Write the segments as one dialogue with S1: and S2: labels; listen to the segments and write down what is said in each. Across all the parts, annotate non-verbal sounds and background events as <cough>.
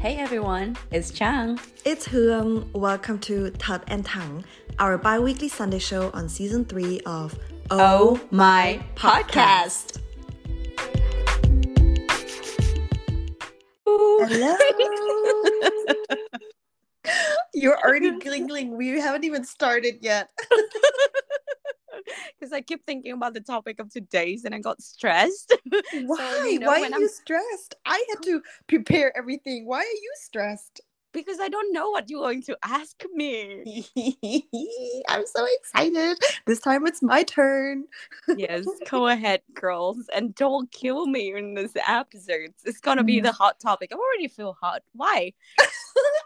S1: Hey everyone, it's Chang.
S2: It's Huang. Welcome to Thật and Thẳng, our bi weekly Sunday show on season three of
S1: Oh My Podcast.
S2: Hello. <laughs>
S3: You're already giggling. We haven't even started yet. <laughs> <laughs>
S1: Because I keep thinking about the topic of today's and I got stressed. <laughs>
S3: Why?
S1: you know,
S3: Why are
S1: I'm-
S3: you stressed? I had to prepare everything. Why are you stressed?
S1: because I don't know what you're going to ask me. <laughs>
S3: I'm so excited. This time it's my turn.
S1: yes, go ahead, girls. And don't kill me in this episode. It's gonna be the hot topic. I already feel hot. Why?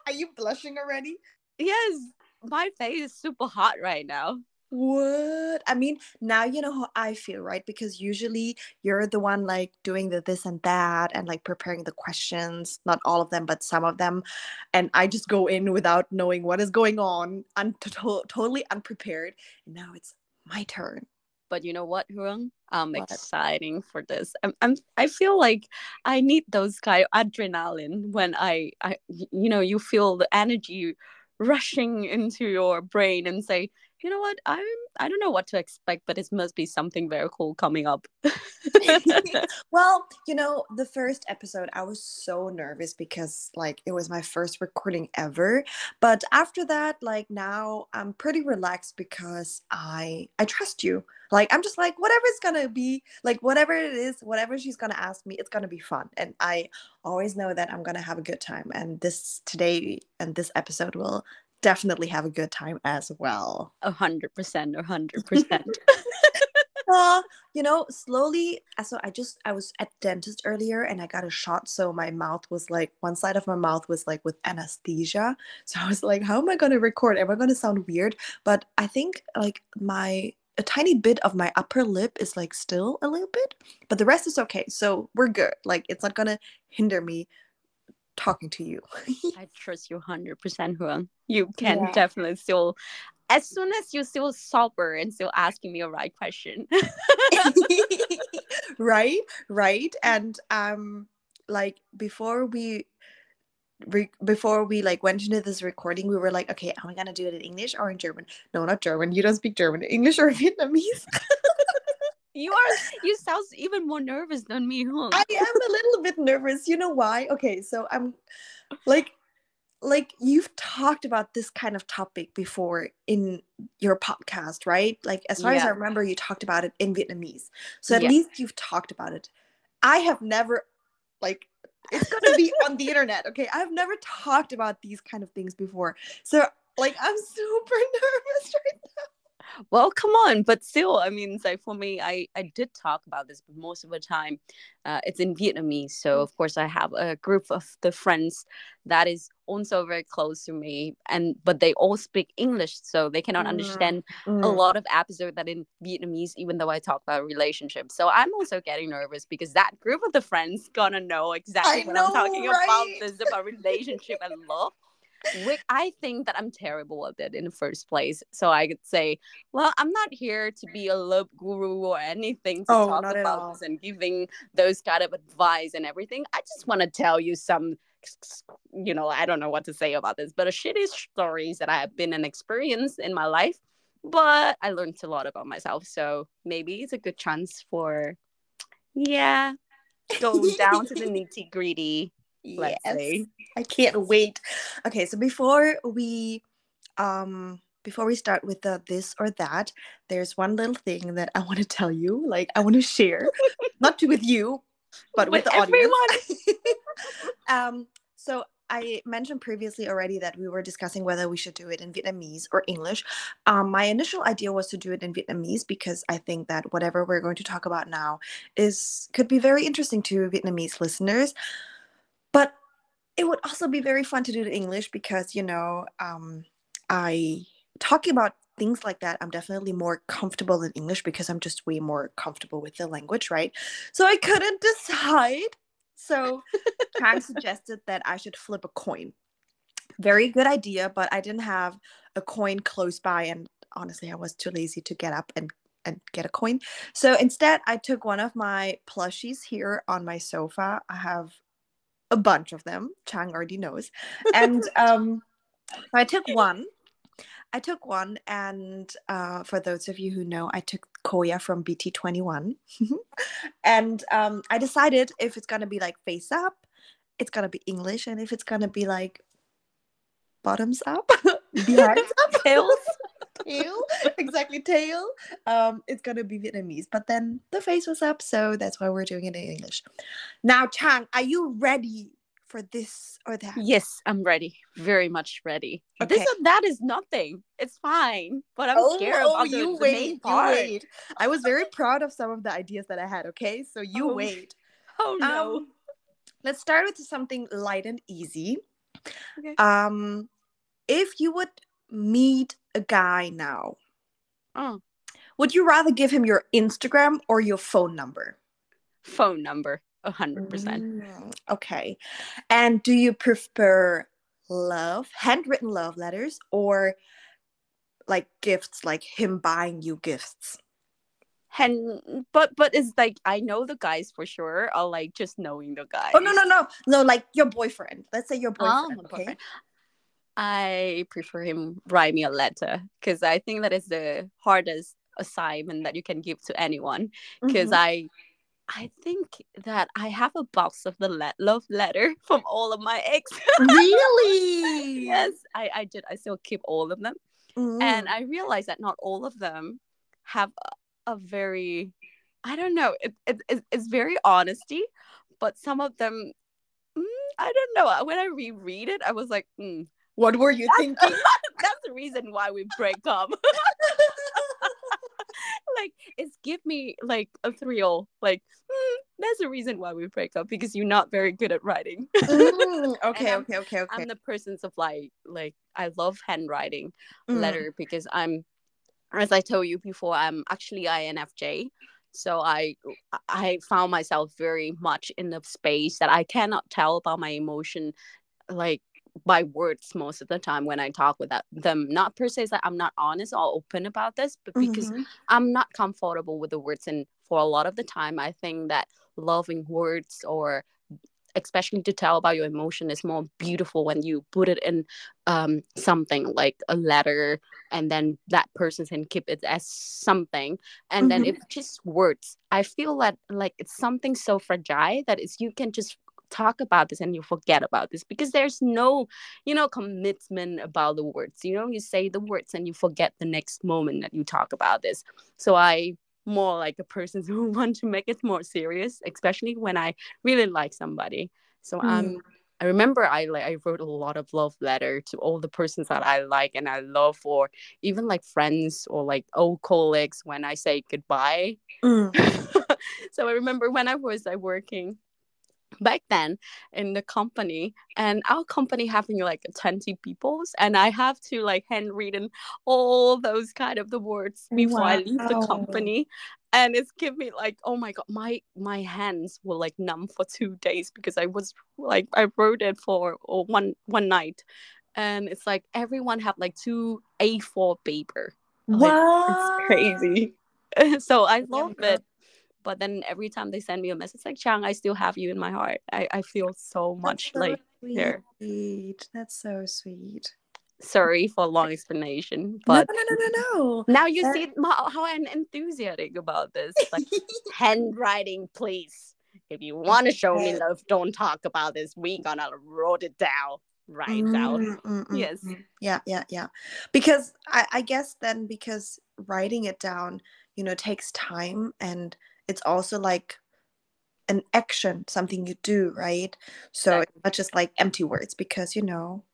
S3: Are you blushing already?
S1: Yes, my face is super hot right now.
S3: What? I mean, now you know how I feel, right? Because usually you're the one like doing the this and that and like preparing the questions, not all of them, but some of them. And I just go in without knowing what is going on, un- to- totally unprepared. And now it's my turn.
S1: But you know what, Huang? I'm
S3: What?
S1: exciting for this. I'm, I'm I feel like I need those kind of adrenaline when i i you know you feel the energy rushing into your brain and say, you know what, I'm I don't know what to expect, but it must be something very cool coming up. <laughs> <laughs>
S3: well, you know, the first episode, I was so nervous because, like, it was my first recording ever. But after that, like, now I'm pretty relaxed because I I trust you. Like, I'm just like, whatever it's gonna be, like, whatever it is, whatever she's gonna ask me, it's gonna be fun. And I always know that I'm gonna have a good time. And this today and this episode will definitely have a good time as well.
S1: A hundred percent, a hundred <laughs> percent.
S3: uh, you know, slowly. uh, So I just I was at dentist earlier and I got a shot. So my mouth was like one side of my mouth was like with anesthesia. <laughs> So I was like, how am I gonna record? Am I gonna sound weird? But I think like my a tiny bit of my upper lip is like still a little bit, but the rest is okay. So we're good. Like it's not gonna hinder me talking to you. <laughs>
S1: I trust you hundred percent, Huang. You can
S3: Yeah.
S1: definitely still as soon as you're still sober and still asking me a right question. <laughs>
S3: right right <laughs> and um like before we re- before we like went into this recording we were like okay am i gonna do it in english or in german no not german you don't speak german english or vietnamese
S1: You are you sound even more nervous than me, huh?
S3: i am a little bit nervous. You know why? Okay so i'm like like you've talked about this kind of topic before in your podcast right? Like as far as i remember you talked about it in vietnamese. So at
S1: Yeah.
S3: least you've talked about it. I have never like it's gonna be on the internet okay? I've never talked about these kind of things before. So like i'm super
S1: well, come on, but still, I mean, like for me, I I did talk about this, but most of the time, uh, it's in Vietnamese. So of course, I have a group of the friends that is also very close to me, and but they all speak English, so they cannot
S3: Mm.
S1: understand
S3: now.
S1: a lot of episode that in Vietnamese, even though I talk about relationships. So I'm also getting nervous because that group of the friends gonna know exactly
S3: I
S1: what
S3: know,
S1: I'm talking about. This about relationship and love. Which I think that I'm terrible at it in the first place. So I could say, well, I'm not here to be a love guru or anything to
S3: Oh,
S1: talk about this and giving those kind of advice and everything. I just want to tell you some you know, I don't know what to say about this, but a shitty stories that I have been and experienced in my life. But I learned a lot about myself. So maybe it's a good chance for, yeah, go down to the <laughs> nitty gritty.
S3: Yes. I can't wait. Okay, so before we um before we start with the this or that, there's one little thing that I want to tell you. Like I want to share, <laughs> not to with you, but with,
S1: With
S3: the audience. <laughs> <laughs> um, so I mentioned previously already that we were discussing whether we should do it in Vietnamese or English. Um, my initial idea was to do it in Vietnamese because I think that whatever we're going to talk about now is could be very interesting to Vietnamese listeners. It would also be very fun to do it in English because you know um, I talking about things like that. I'm definitely more comfortable in English because I'm just way more comfortable with the language, right? So I couldn't decide. So <laughs> Kang suggested that I should flip a coin. Very good idea, but I didn't have a coin close by, and honestly, I was too lazy to get up and and get a coin. So instead, I took one of my plushies here on my sofa. I have a bunch of them. Chang already knows. And <laughs> um, I took one. I took one, and uh, for those of you who know, I took Koya from BT21. <laughs> and um, I decided if it's gonna be like face up, it's gonna be English, and if it's gonna be like bottoms up, <laughs> behind up, tails, tail, exactly tail, um, it's gonna be Vietnamese. But then the face was up, so that's why we're doing it in English. Now, Chang, are you ready for this or that?
S1: Yes, I'm ready. Very much ready.
S3: Okay.
S1: This and that is nothing. It's fine. But I'm
S3: Oh,
S1: scared
S3: oh,
S1: about the,
S3: you
S1: the
S3: wait,
S1: main
S3: you wait. I was very <laughs> proud of some of the ideas that I had. Okay, so you
S1: Oh,
S3: wait. <laughs>
S1: Oh no.
S3: Um, let's start with something light and easy.
S1: Okay.
S3: Um, if you would meet a guy now,
S1: oh,
S3: would you rather give him your Instagram or your phone number?
S1: phone number. A hundred percent.
S3: Mm, Okay. And do you prefer love, handwritten love letters, or like gifts, like him buying you gifts?
S1: And but but it's like I know the guys for sure. Or like just knowing the guys.
S3: Oh no no no no! Like your boyfriend. Let's say your
S1: Oh,
S3: boyfriend.
S1: my
S3: okay.
S1: boyfriend. I prefer him write me a letter because I think that is the hardest assignment that you can give to anyone. Because
S3: Mhm.
S1: I, I think that I have a box of the le- love letter <laughs> from all of my ex. <laughs>
S3: really?
S1: yes, I I did. I still keep all of them,
S3: Mm.
S1: and I realized that not all of them have a, a very, I don't know. It, it, it it's very honesty, but some of them. mm, I don't know. When I reread it, I was like, mm,
S3: what were you <laughs> thinking?
S1: that's the reason why we break up. <laughs> like it's give me like a thrill. Like mm, that's the reason why we break up because you're not very good at writing.
S3: Mm, <laughs> okay, okay, okay, okay.
S1: I'm the person of like like I love handwriting
S3: Mm.
S1: letter because I'm as I told you before I'm actually INFJ. So I I found myself very much in the space that I cannot tell about my emotion like by words most of the time when I talk with that, them. Not per se that I'm not honest or open about this, but because
S3: Mhm.
S1: I'm not comfortable with the words. And for a lot of the time, I think that loving words or especially to tell about your emotion is more beautiful when you put it in um, something like a letter and then that person can keep it as something and then
S3: Mhm.
S1: if just words i feel that like it's something so fragile that is you can just talk about this and you forget about this because there's no you know commitment about the words. You know you say the words and you forget the next moment that you talk about this. So i more like a person <laughs> who want to make it more serious especially when i really like somebody. So um i remember i like i wrote a lot of love letter to all the persons that i like and i love or even like friends or like old colleagues when i say goodbye.
S3: Mm. <laughs>
S1: so I remember when I was like working back then in the company and our company having like 20 peoples and I have to like handwritten all those kind of the words before I leave the company and it's give me like oh my god my my hands were like numb for two days because I was like I wrote it for oh, one one night and it's like everyone have like two A4 paper like, it's crazy. <laughs> so I love
S3: Yeah.
S1: it. But then every time they send me a message like Chang, I still have you in my heart. I, I feel so much
S3: so
S1: like
S3: sweet. That's so sweet.
S1: sorry for a long explanation. But
S3: no, no, no, no. no.
S1: now you
S3: that-
S1: see my, how I'm enthusiastic about this. Like <laughs> handwriting, please. If you want to show me love, don't talk about this. We gonna wrote it down. Write it down.
S3: Mm, mm, mm,
S1: Yes.
S3: mm. Yeah, yeah, yeah. Because I, I guess then because writing it down, you know, takes time and it's also like an action, something you do, right? So it's not just like empty words because you know,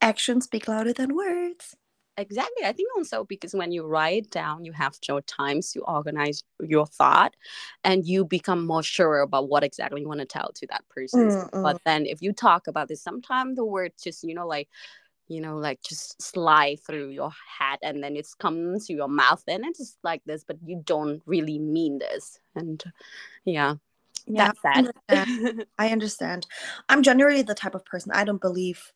S3: actions speak louder than words.
S1: Exactly. I think also because when you write down, you have your times to organize your thought and you become more sure about what exactly you want to tell to that person.
S3: Mm, mm.
S1: But then if you talk about this, sometimes the words just, you know, like, you know, like just slide through your head and then it's comes to your mouth and it's just like this, but you don't really mean this. And yeah,
S3: Yeah,
S1: that's
S3: I understand. <laughs> I understand. I'm generally the type of person I don't believe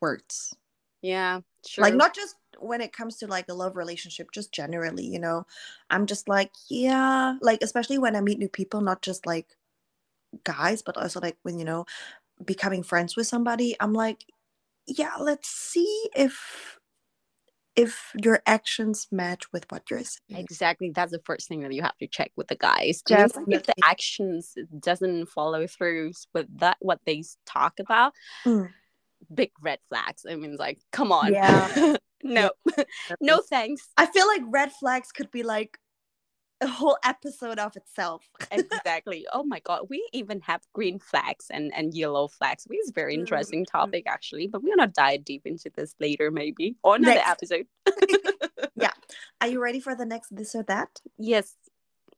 S3: words.
S1: yeah, sure.
S3: like not just when it comes to like a love relationship just generally you know i'm just like yeah like especially when i meet new people not just like guys but also like when you know becoming friends with somebody, I'm like, yeah, let's see if if your actions match with what you're saying.
S1: Exactly. That's the first thing that you have to check with the guys. Mean, like, if the actions doesn't follow through with that what they talk about,
S3: Mm.
S1: big red flags. I mean, like, come on.
S3: Yeah. <laughs>
S1: no, <laughs> no thanks.
S3: I feel like red flags could be like a whole episode of itself. <laughs>
S1: exactly. Oh my god, we even have green flags and and yellow flags. Which is a very
S3: Mm,
S1: interesting
S3: mm.
S1: topic actually, but we're gonna dive deep into this later maybe or another
S3: Next.
S1: episode. <laughs> Yeah. <laughs>
S3: Are you ready for the next this or that?
S1: yes.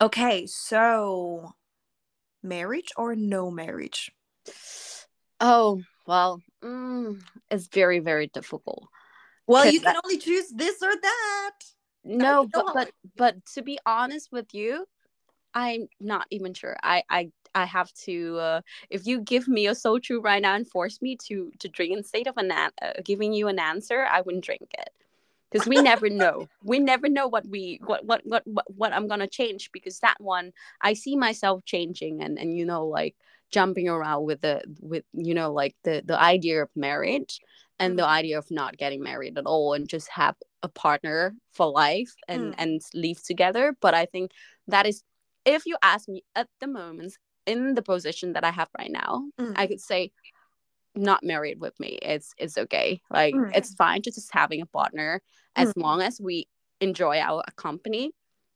S3: Okay, so marriage or no marriage?
S1: Oh well, mm, it's very very difficult.
S3: Well, you can
S1: that-
S3: only choose this or that.
S1: No, but but but to be honest with you, I'm not even sure. I I I have to. Uh, if you give me a soju right now and force me to to drink instead of an uh, giving you an answer, I wouldn't drink it because we never know. <laughs> We never know what we what what what what, what I'm gonna change because that one I see myself changing and and you know like jumping around with the with you know like the the idea of marriage and the
S3: Mhm.
S1: idea of not getting married at all and just have a partner for life and
S3: Mm.
S1: and live together but i think that is if you ask me at the moment in the position that i have right now
S3: Mm.
S1: i could say not married with me it's it's okay like
S3: Mm.
S1: it's fine to just having a partner as
S3: Mm.
S1: long as we enjoy our company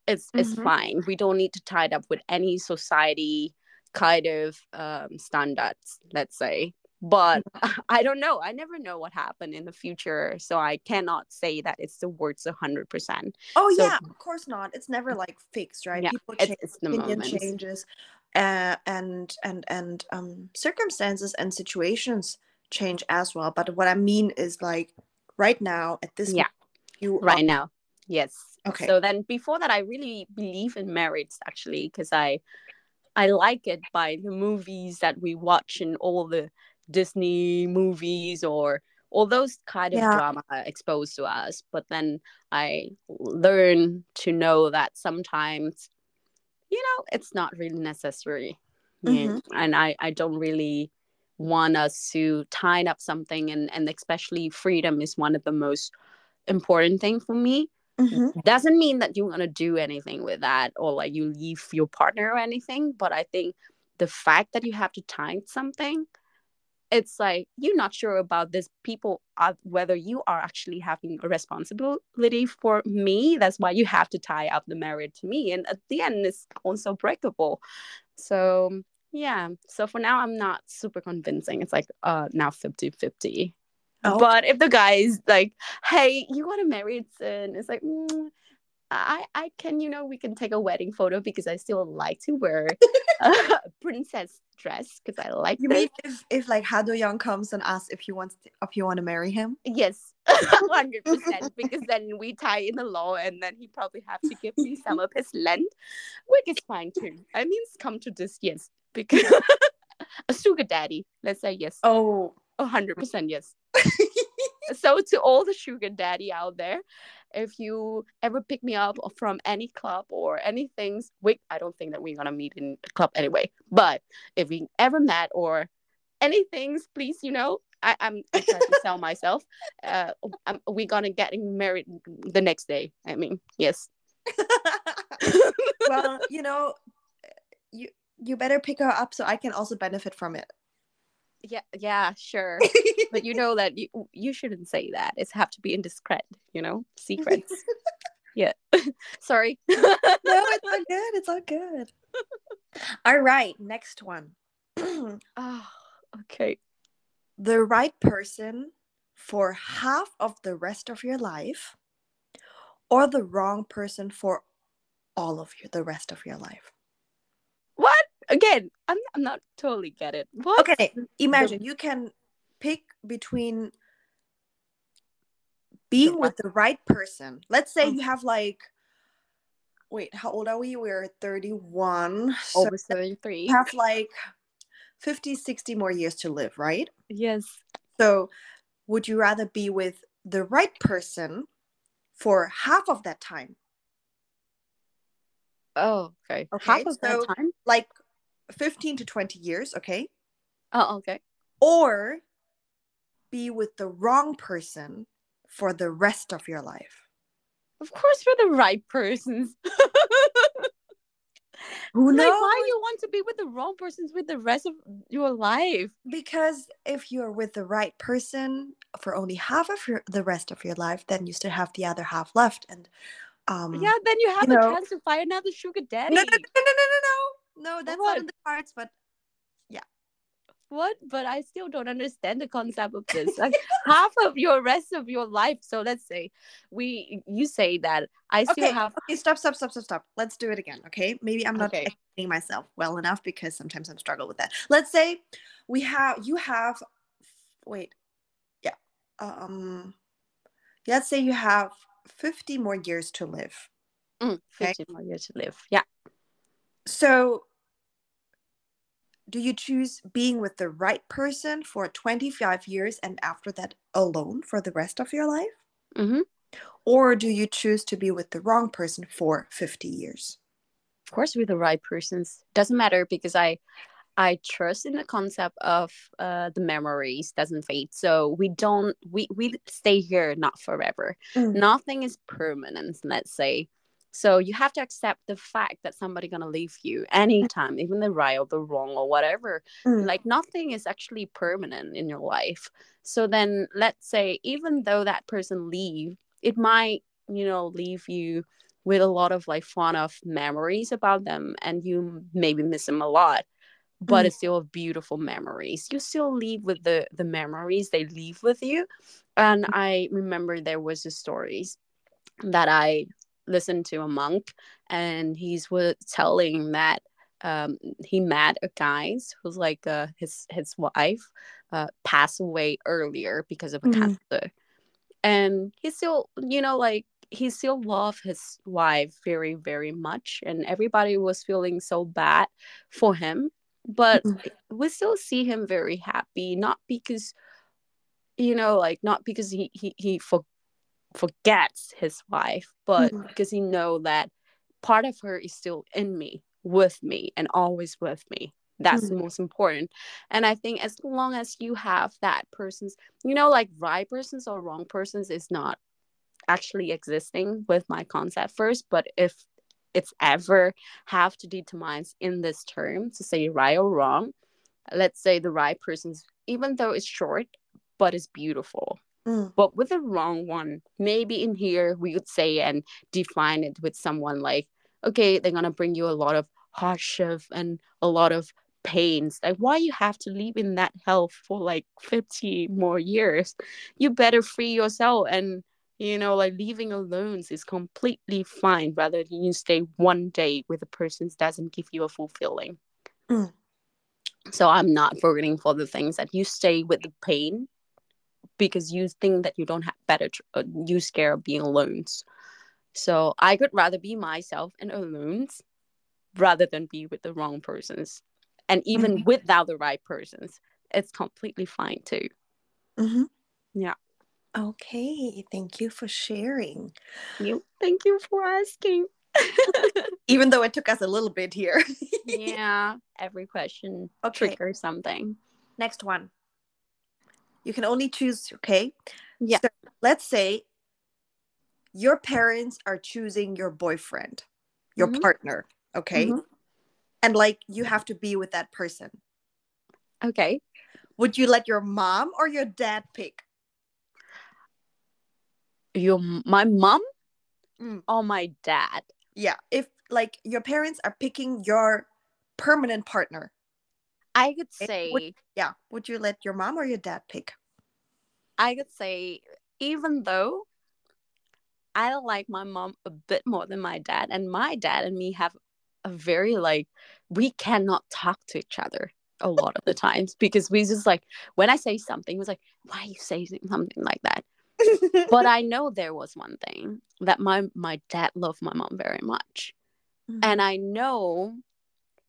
S1: it's it's
S3: Mhm.
S1: fine we don't need to tie it up with any society kind of um, standards let's say but <laughs> <laughs> i don't know i never know what happened in the future so i cannot say that it's the words 100%
S3: Oh
S1: So-
S3: yeah, of course not. It's never like fixed, right?
S1: Yeah,
S3: People change,
S1: it's the
S3: opinion changes, uh, and and and um, circumstances and situations change as well. But what I mean is like right now at this
S1: Yeah.
S3: you
S1: right now yes
S3: Okay.
S1: so then before that i really believe in marriage actually because i i like it by the movies that we watch and all the disney movies or all those kind of
S3: Yeah.
S1: drama exposed to us but then i learn to know that sometimes you know it's not really necessary.
S3: Mhm.
S1: and i i don't really want us to tie up something and and especially freedom is one of the most important thing for me
S3: Mhm.
S1: doesn't mean that you're gonna do anything with that or like you leave your partner or anything but i think the fact that you have to tie something it's like you're not sure about this people are, whether you are actually having a responsibility for me. That's why you have to tie up the marriage to me. And at the end it's also breakable. So yeah. So for now i'm not super convincing. It's like uh now 50 50
S3: Oh.
S1: but if the guy is like, "Hey, you want to marry soon?" It's like, mm, I, I can, you know, we can take a wedding photo because I still like to wear <laughs> a <laughs> princess dress because I like
S3: You
S1: this.
S3: mean if if like Hado Young comes and asks if you want if you want to marry him?
S1: Yes, <laughs> hundred percent. Because then we tie in the law, and then he probably have to give me some of his land, which is fine too. I mean, come to this, yes, because a sugar daddy. Let's say yes,
S3: Oh.
S1: hundred percent yes. So to all the sugar daddy out there if you ever pick me up from any club or anything wait i don't think that we're gonna meet in a club anyway. But if we ever met or anything please you know I, i'm trying to sell <laughs> myself. Uh I'm, we're gonna getting married the next day i mean yes. <laughs>
S3: Well, <laughs> you know, you you better pick her up so I can also benefit from it.
S1: Yeah yeah sure but you know that you you shouldn't say that it's have to be indiscreet you know secrets <laughs> yeah <laughs> sorry
S3: no, it's all good. It's all good. All right, next one.
S1: oh <clears throat> okay
S3: the right person for half of the rest of your life or the wrong person for all of you, the rest of your life.
S1: Again i'm, I'm not totally get it what
S3: Okay, imagine you can pick between being with the right person. Let's say you oh. have like wait, how old are we? We're 31. So
S1: over 33
S3: you have like 50, 60 more years to live, right?
S1: yes
S3: So, would you rather be with the right person for half of that time,
S1: oh okay
S3: Okay,
S1: half of
S3: so-
S1: that time
S3: like 15 to 20 years, okay?
S1: oh okay
S3: or be with the wrong person for the rest of your life?
S1: Of course, for the right persons. <laughs>
S3: Who
S1: like,
S3: knows?
S1: why you want to be with the wrong persons with the rest of your life?
S3: because if you're with the right person for only half of your, the rest of your life, then you still have the other half left. And um,
S1: Yeah, then you have
S3: you
S1: a
S3: know-
S1: chance to find another sugar daddy.
S3: no, no, no, no, no, no, no, no, that's
S1: What?
S3: not in the cards. But yeah.
S1: What? But I still don't understand the concept of this. <laughs> Like half of your rest of your life. So let's say we you say that I still
S3: okay,
S1: have
S3: okay, stop, stop, stop, stop, stop. Let's do it again. Okay, maybe I'm not
S1: Okay.
S3: explaining myself well enough because sometimes I'm struggle with that. Let's say we have you have wait, yeah, um, let's say you have 50 more years to live.
S1: mm,
S3: Okay.
S1: more years to live. Yeah.
S3: So, do you choose being with the right person for 25 years and after that alone for the rest of your life?
S1: Mm-hmm.
S3: Or do you choose to be with the wrong person for 50 years?
S1: Of course, with the right persons. Doesn't matter because I I trust in the concept of uh, the memories doesn't fade. So we don't we we stay here not forever.
S3: Mm.
S1: Nothing is permanent. Let's say. So you have to accept the fact that somebody gonna leave you anytime, even the right or the wrong or whatever.
S3: Mm.
S1: Like nothing is actually permanent in your life. So then let's say even though that person leave, it might, you know, leave you with a lot of like fun of memories about them and you maybe miss them a lot. But
S3: Mm.
S1: it's still beautiful memories. You still leave with the the memories they leave with you. And I remember there was a stories that I listened to a monk and he's was telling that um, he met a guy who's like uh, his his wife uh, passed away earlier because of a
S3: Mhm.
S1: cancer, and he still you know like he still loved his wife very very much, and everybody was feeling so bad for him, but
S3: Mhm.
S1: we still see him very happy, not because you know like not because he he he for, forgets his wife, but
S3: Mhm.
S1: because he know that part of her is still in me, with me, and always with me. That's the most important. And I think as long as you have that person's, you know, like right persons or wrong persons is not actually existing with my concept first, but if it's ever have to determine in this term to say right or wrong, let's say the right person's, even though it's short, but it's beautiful
S3: Mm.
S1: but with the wrong one maybe in here we would say and define it with someone like okay they're gonna bring you a lot of hardship and a lot of pains like why you have to live in that hell for like 50 more years you better free yourself and you know like leaving alone is completely fine rather than you stay one day with a person that doesn't give you a fulfilling
S3: Mm.
S1: so i'm not voting for the things that you stay with the pain because you think that you don't have better tr- uh, you scared of being alone so i could rather be myself and alone rather than be with the wrong persons and even
S3: Mhm.
S1: without the right persons it's completely fine too
S3: Mhm.
S1: Yeah.
S3: Okay. Thank you for sharing.
S1: you thank you for asking <laughs>
S3: Even though it took us a little bit here. <laughs>
S1: yeah every question
S3: Okay.
S1: triggers something
S3: Next one. You can only choose, okay?
S1: Yeah.
S3: So let's say your parents are choosing your boyfriend, your
S1: Mhm.
S3: partner, okay?
S1: Mhm.
S3: And like you have to be with that person.
S1: okay
S3: Would you let your mom or your dad pick?
S1: your my mom
S3: Mm.
S1: or my dad
S3: Yeah. If like your parents are picking your permanent partner,
S1: i could say
S3: would- yeah, would you let your mom or your dad pick?
S1: I could say, even though I like my mom a bit more than my dad, and my dad and me have a very like, we cannot talk to each other a lot of the times <laughs> because we just like, when I say something, was like, why are you saying something like that? <laughs> But I know there was one thing that my my dad loved my mom very much,
S3: Mhm.
S1: and I know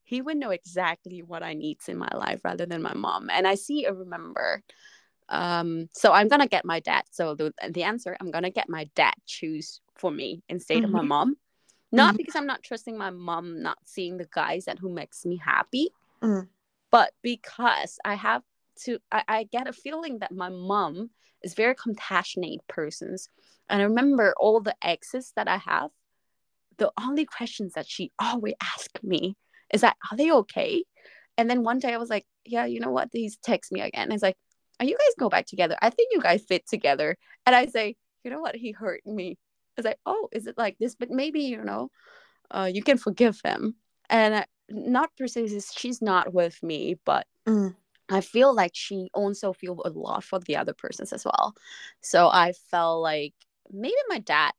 S1: he would know exactly what I needs in my life rather than my mom. And I see, I remember. Um, so I'm gonna get my dad. So the the answer, I'm gonna get my dad choose for me instead of my
S3: Mhm.
S1: mom. Not
S3: Mhm.
S1: because I'm not trusting my mom, not seeing the guys that who makes me happy,
S3: Mm.
S1: but because I have to I, I get a feeling that my mom is very compassionate persons and i remember all the exes that i have the only questions that she always asked me is that are they okay? And then one day i was like yeah you know what? He's text me again. It's like are you guys go back together? I think you guys fit together. And i say you know what? He hurt me. I was like oh is it like this? But maybe you know uh, you can forgive him. And I, not precisely she's not with me but
S3: Mm.
S1: I feel like she also feel a lot for the other persons as well. So I felt like maybe my dad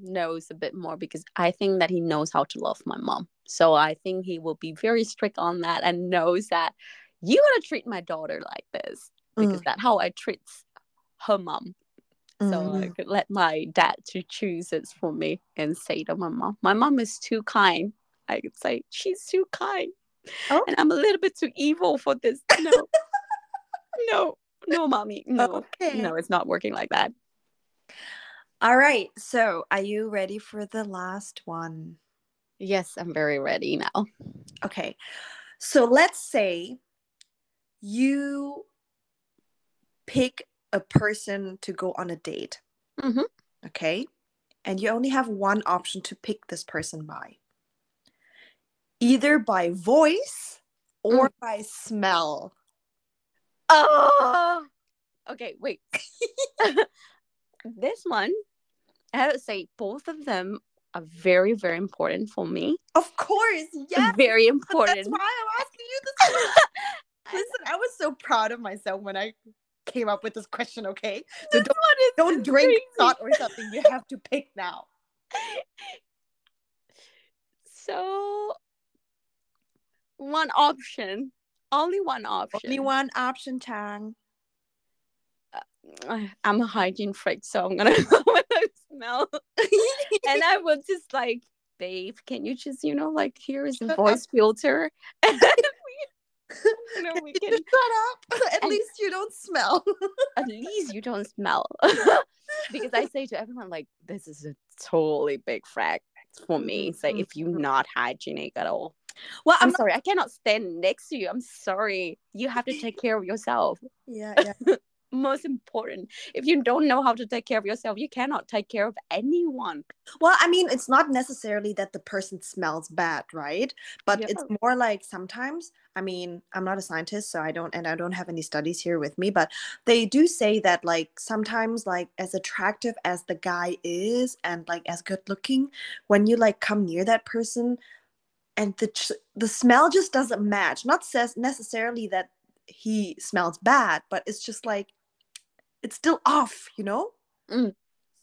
S1: knows a bit more because I think that he knows how to love my mom. So I think he will be very strict on that and knows that you gotta treat my daughter like this because that's how I treat her mom. So I
S3: Mm.
S1: could let my dad to choose it for me and say to my mom, my mom is too kind. I could say she's too kind
S3: Oh.
S1: and I'm a little bit too evil for this. No, <laughs> no, no, mommy, no,
S3: Okay.
S1: no, it's not working like that.
S3: All right. So, are you ready for the last one?
S1: Yes, I'm very ready now.
S3: Okay. So, let's say you pick a person to go on a date.
S1: Mhm.
S3: Okay. And you only have one option to pick this person by either by voice or by smell.
S1: Oh, okay, wait. <laughs> this one, I have to say, both of them are very, very important for me.
S3: Of course. Yes.
S1: Very important.
S3: That's why I'm asking you this question. <laughs> Listen, I was so proud of myself when I came up with this question, okay? So
S1: This
S3: don't, don't drink
S1: crazy.
S3: thought or something. You have to pick now. <laughs>
S1: So, one option, only one option.
S3: Only one option, Tang.
S1: I'm a hygiene freak, so I'm gonna <laughs> go with the smell. and I will just like, babe, can you just, you know, like here is
S3: Shut
S1: voice filter. <laughs> And we, you know, we <laughs> can
S3: Shut up. At
S1: And-
S3: least you don't smell.
S1: at least you don't smell. because I say to everyone, like, this is a totally big flag for me. It's like
S3: Mhm,
S1: if you're not hygienic at all.
S3: Well,
S1: I'm
S3: I'm not.
S1: sorry, I cannot stand next to you. I'm sorry. You have to take care of yourself.
S3: Yeah, yeah.
S1: Most important. If you don't know how to take care of yourself, you cannot take care of anyone.
S3: Well, I mean, it's not necessarily that the person smells bad, right? But
S1: Yeah.
S3: it's more like sometimes, I mean, I'm not a scientist, so I don't, and I don't have any studies here with me, but they do say that, like, sometimes, like, as attractive as the guy is and, like, as good looking, when you, like, come near that person and the, ch- the smell just doesn't match. Not says necessarily that he smells bad, but it's just like, it's still off, you know?
S1: Mm.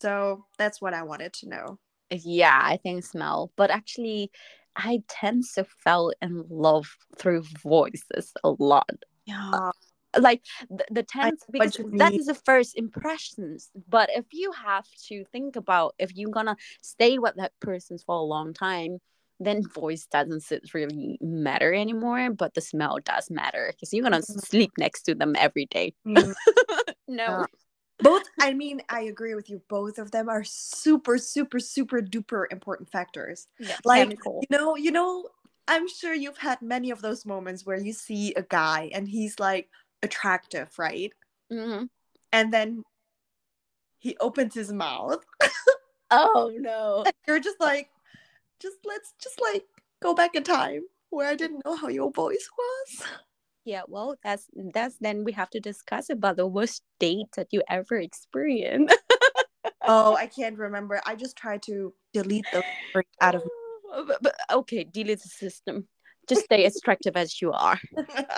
S3: So that's what I wanted to know.
S1: Yeah, I think smell. But actually, I tend to fall in love through voices a lot.
S3: Yeah.
S1: Like the, the tense
S3: what
S1: because that is the first impressions. But if you have to think about if you're gonna stay with that person for a long time, then voice doesn't really matter anymore. But the smell does matter because you're gonna
S3: Mhm.
S1: sleep next to them every day.
S3: Mm, <laughs>
S1: no.
S3: Both i mean i agree with you both of them are super super super duper important factors
S1: Yeah,
S3: like
S1: chemical.
S3: you know you know i'm sure you've had many of those moments where you see a guy and he's like attractive right
S1: Mhm.
S3: and then he opens his mouth
S1: Oh no.
S3: and <laughs> you're just like just let's just like go back in time where i didn't know how your voice was
S1: Yeah, well, that's that's then we have to discuss about the worst date that you ever experienced. <laughs>
S3: oh i can't remember i just tried to delete the out of oh,
S1: but, but okay, delete the system. Just stay as attractive as you are.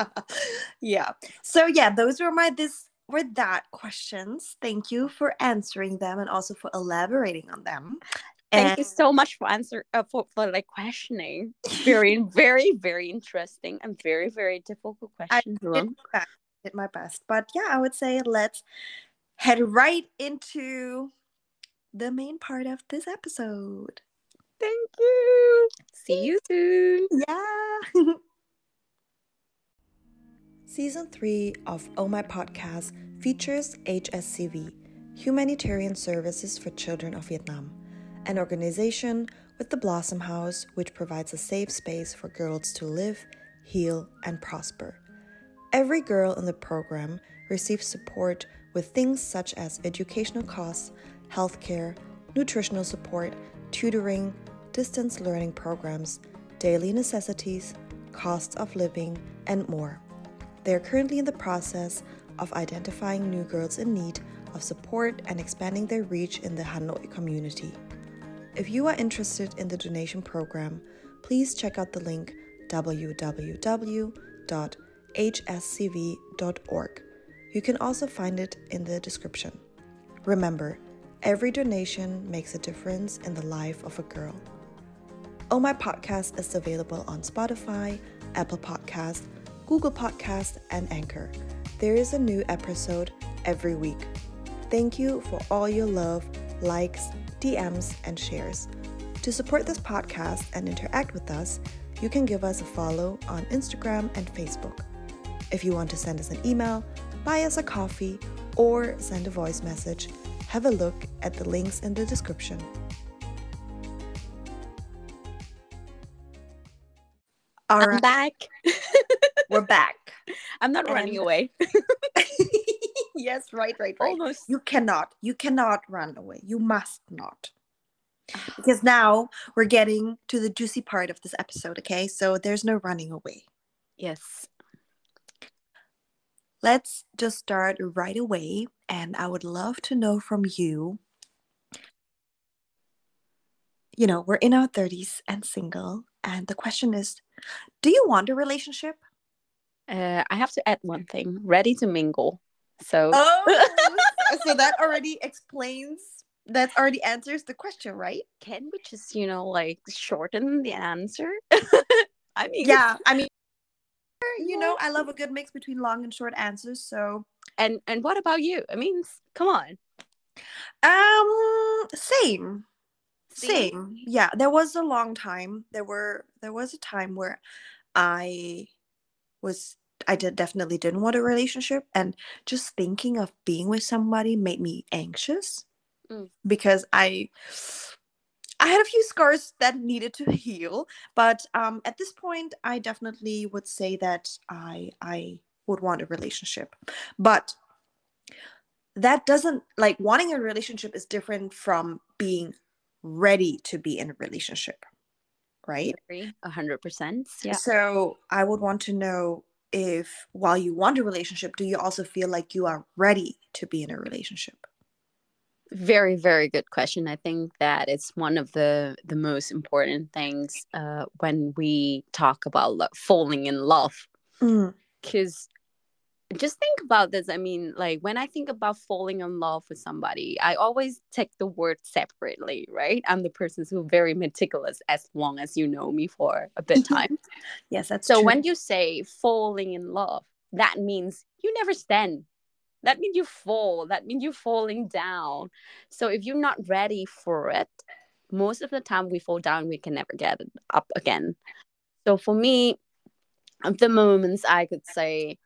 S1: <laughs>
S3: yeah. So yeah, those were my this were that questions. Thank you for answering them and also for elaborating on them.
S1: Thank you so much for answer uh, for, for like questioning. Very, <laughs> very, very interesting and very, very difficult questions.
S3: did
S1: Ron.
S3: my best, did my best. But yeah, I would say let's head right into the main part of this episode.
S1: Thank you. See you soon.
S3: Yeah. <laughs>
S2: Season 3 of Oh My Podcast features HSCV, Humanitarian Services for Children of Vietnam, an organization with the Blossom House which provides a safe space for girls to live, heal, and prosper. Every girl in the program receives support with things such as educational costs, healthcare, nutritional support, tutoring, distance learning programs, daily necessities, costs of living, and more. They are currently in the process of identifying new girls in need of support and expanding their reach in the Hanoi community. If you are interested in the donation program, please check out the link www.hscv.org. You can also find it in the description. Remember, every donation makes a difference in the life of a girl. Oh My Podcast is available on Spotify, Apple Podcast, Google Podcast, and Anchor. There is a new episode every week. Thank you for all your love, likes, DMs, and shares. To support this podcast and interact with us, you can give us a follow on Instagram and Facebook. If you want to send us an email, buy us a coffee, or send a voice message, have a look at the links in the description.
S3: All
S1: I'm
S3: right,
S1: back.
S3: we're back. <laughs>
S1: I'm not running away. <laughs>
S3: yes, right, right, right.
S1: Almost.
S3: You cannot, you cannot run away. You must not. Because now we're getting to the juicy part of this episode, okay? So there's no running away.
S1: Yes.
S3: Let's just start right away. And I would love to know from you. You know, we're in our 30s and single. And the question is Do you want a relationship?
S1: Uh, I have to add one thing. Ready to mingle. So
S3: Oh, <laughs> so that already explains, that already answers the question, right?
S1: can we just, you know, like shorten the answer? <laughs> I mean,
S3: Yeah, I mean, you know, I love <laughs> a good mix between long and short answers. So,
S1: And and what about you? I mean, come on.
S3: um, same,
S1: See?
S3: same. Yeah, there was a long time. There were there was a time where I was I did definitely didn't want a relationship, and just thinking of being with somebody made me anxious
S1: Mm.
S3: because I. I had a few scars that needed to heal, but um, at this point, I definitely would say that I I would want a relationship, but that doesn't like wanting a relationship is different from being ready to be in a relationship, right?
S1: A hundred percent. Yeah.
S3: So I would want to know if while you want a relationship, do you also feel like you are ready to be in a relationship?
S1: Very, very good question. I think that it's one of the the most important things uh, when we talk about lo- falling in love.
S3: Mm,
S1: Because just think about this. I mean, like when I think about falling in love with somebody, I always take the word separately, right? I'm the person who's very meticulous as long as you know me for a bit <laughs> time.
S3: Yes, that's
S1: so
S3: true.
S1: when you say falling in love, that means you never stand. That means you fall. That means you're falling down. So if you're not ready for it, most of the time we fall down, we can never get it up again. So for me, at the moments I could say,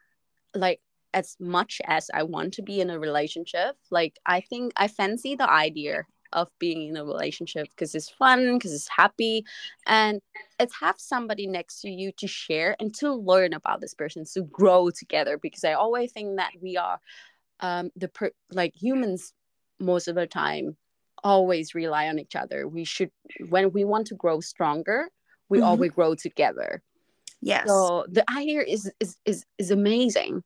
S1: like, as much as I want to be in a relationship, like, I think I fancy the idea of being in a relationship because it's fun, because it's happy, and it's have somebody next to you to share and to learn about this person, to grow together. Because I always think that we are, um, the per- like humans, most of the time, always rely on each other. We should, when we want to grow stronger, we
S3: Mhm.
S1: always grow together.
S3: Yes.
S1: So the idea is is is is amazing.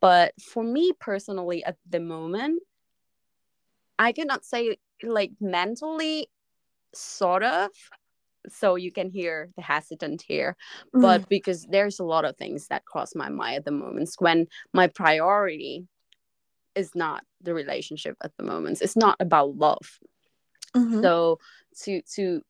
S1: But for me personally at the moment, I cannot say like mentally sort of so you can hear the hesitant here
S3: Mm,
S1: but because there's a lot of things that cross my mind at the moments when my priority is not the relationship at the moment it's not about love
S3: mhm.
S1: so to to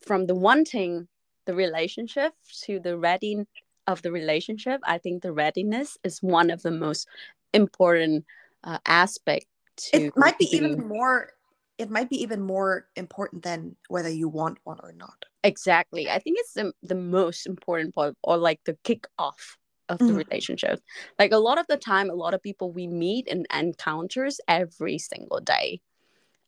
S1: from the wanting the relationship to the ready of the relationship i think the readiness is one of the most important uh, aspect to
S3: it might be even more. It might be even more important than whether you want one or not.
S1: exactly i think it's the, the most important part or like the kick off of the
S3: Mhm.
S1: relationship like a lot of the time a lot of people we meet and encounters every single day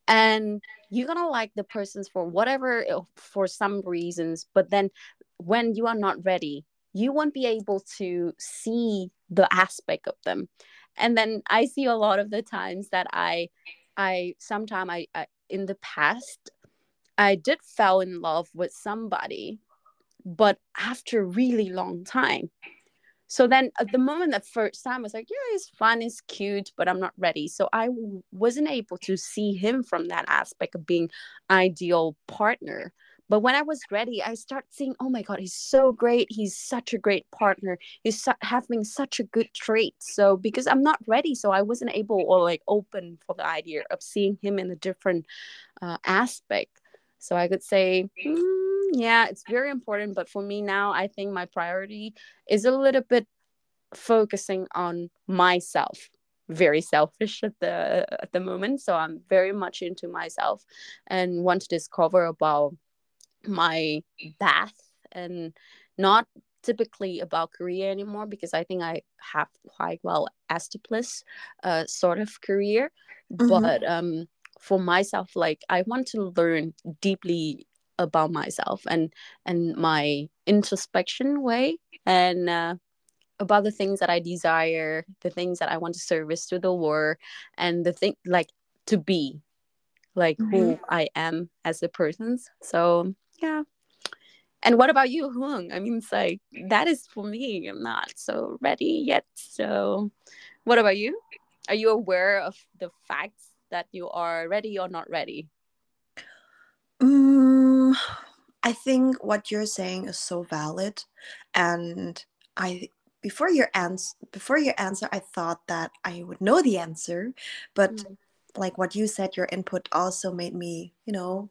S1: and you're gonna like the persons for whatever uh, for some reasons but then when you are not ready you won't be able to see the aspect of them. And then i see a lot of the times that i i sometime I, I in the past i did fell in love with somebody but after really long time so then at the moment the first time I was like, yeah, it's fun, it's cute, but I'm not ready. So I w- wasn't able to see him from that aspect of being ideal partner. But when I was ready, I start seeing, oh my God, he's so great. He's such a great partner. He's su- having such a good trait. So because I'm not ready, so I wasn't able or like open for the idea of seeing him in a different uh, aspect. So I could say, mm, yeah, it's very important. But for me now, I think my priority is a little bit focusing on myself very selfish at the at the moment so i'm very much into myself and want to discover about my path and not typically about career anymore because I think I have quite well established uh, sort of career. Mm-hmm. But um, for myself, like I want to learn deeply about myself and and my introspection way and uh, about the things that I desire, the things that I want to service to the world, and the thing like to be like mm-hmm. who I am as a person. So yeah. And what about you, Hung? I mean, it's like that is for me. I'm not so ready yet. So, what about you? Are you aware of the facts that you are ready or not ready?
S3: Um, I think what you're saying is so valid, and I before your answer before your answer, I thought that I would know the answer, but mm. like what you said, your input also made me, you know,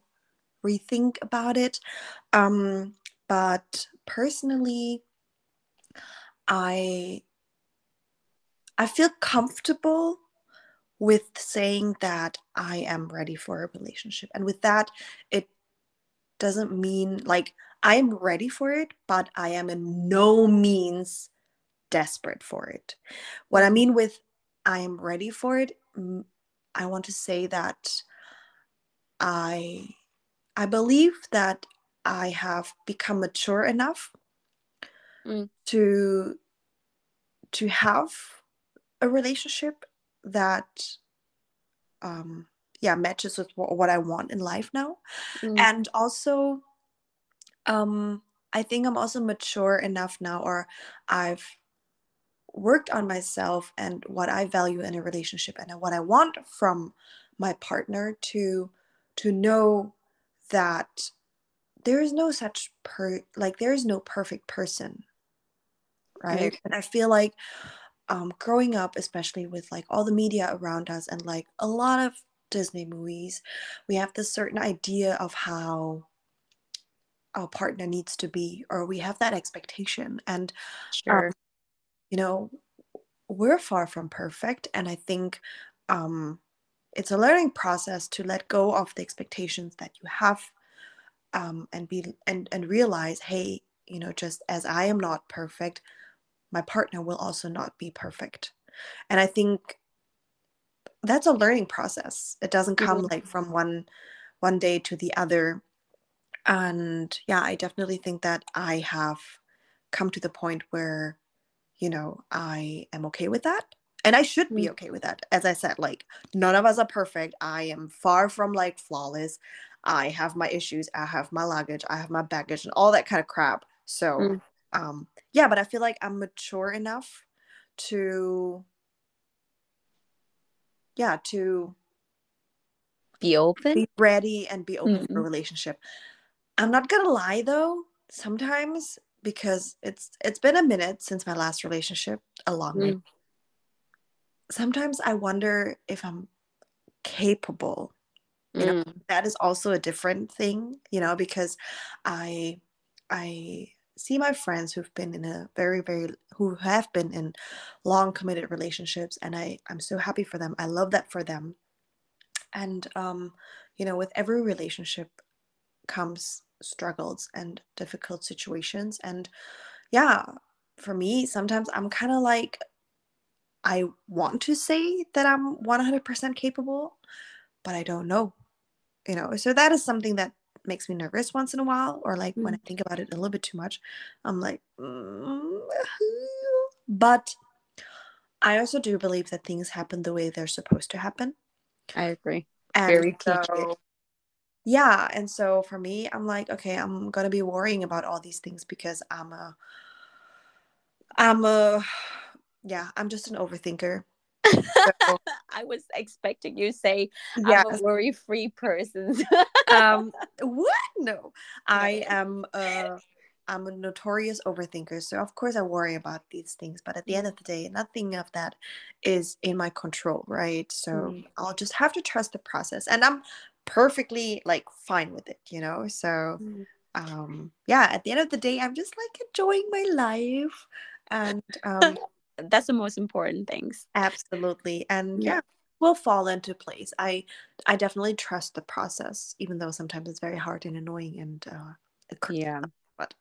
S3: rethink about it. Um, but personally, I I feel comfortable with saying that I am ready for a relationship. And with that, it doesn't mean like I am ready for it, but I am in no means desperate for it. What I mean with I am ready for it, I want to say that I I believe that I have become mature enough mm. to to have a relationship that um yeah matches with what, what I want in life now mm. and also um I think I'm also mature enough now or I've worked on myself and what I value in a relationship and what I want from my partner to to know that there is no such per like there is no perfect person right mm-hmm. and i feel like um growing up especially with like all the media around us and like a lot of disney movies we have this certain idea of how our partner needs to be or we have that expectation. And sure. um, you know we're far from perfect. And i think um it's a learning process to let go of the expectations that you have um, and be and and realize hey you know just as i am not perfect my partner will also not be perfect. And i think that's a learning process. It doesn't come mm-hmm. like from one one day to the other. And yeah i definitely think that i have come to the point where you know i am okay with that. And i should be mm. okay with that. As i said like none of us are perfect. I am far from like flawless. I have my issues. I have my luggage. I have my baggage and all that kind of crap. So mm. um yeah but i feel like i'm mature enough to yeah to
S1: be open
S3: be ready and be open mm-hmm. for a relationship i'm not gonna lie though sometimes because it's it's been a minute since my last relationship a long mm sometimes I wonder if I'm capable. You know, mm. that is also a different thing, you know, because I I see my friends who've been in a very very who have been in long committed relationships and I I'm so happy for them. I love that for them. And um you know, with every relationship comes struggles and difficult situations and yeah, for me sometimes I'm kind of like I want to say that I'm 100% capable, but I don't know. You know, so that is something that makes me nervous once in a while, or like mm. when I think about it a little bit too much, I'm like, mm. but I also do believe that things happen the way they're supposed to happen.
S1: I agree.
S3: And Very so, yeah, and so for me, I'm like, okay, I'm gonna be worrying about all these things because I'm a, I'm a, <sighs> yeah, I'm just an overthinker.
S1: So, <laughs> I was expecting you to say yeah. I'm a worry-free person.
S3: um, <laughs> what? No, I am. Uh, I'm a notorious overthinker, so of course I worry about these things. But at the end of the day, nothing of that is in my control, right? So mm. I'll just have to trust the process, and I'm perfectly like fine with it, you know. So, mm. um, yeah, at the end of the day, I'm just like enjoying my life, and <laughs> um,
S1: that's the most important things.
S3: Absolutely, and yeah. yeah will fall into place. I I definitely trust the process, even though sometimes it's very hard and annoying and uh,
S1: yeah but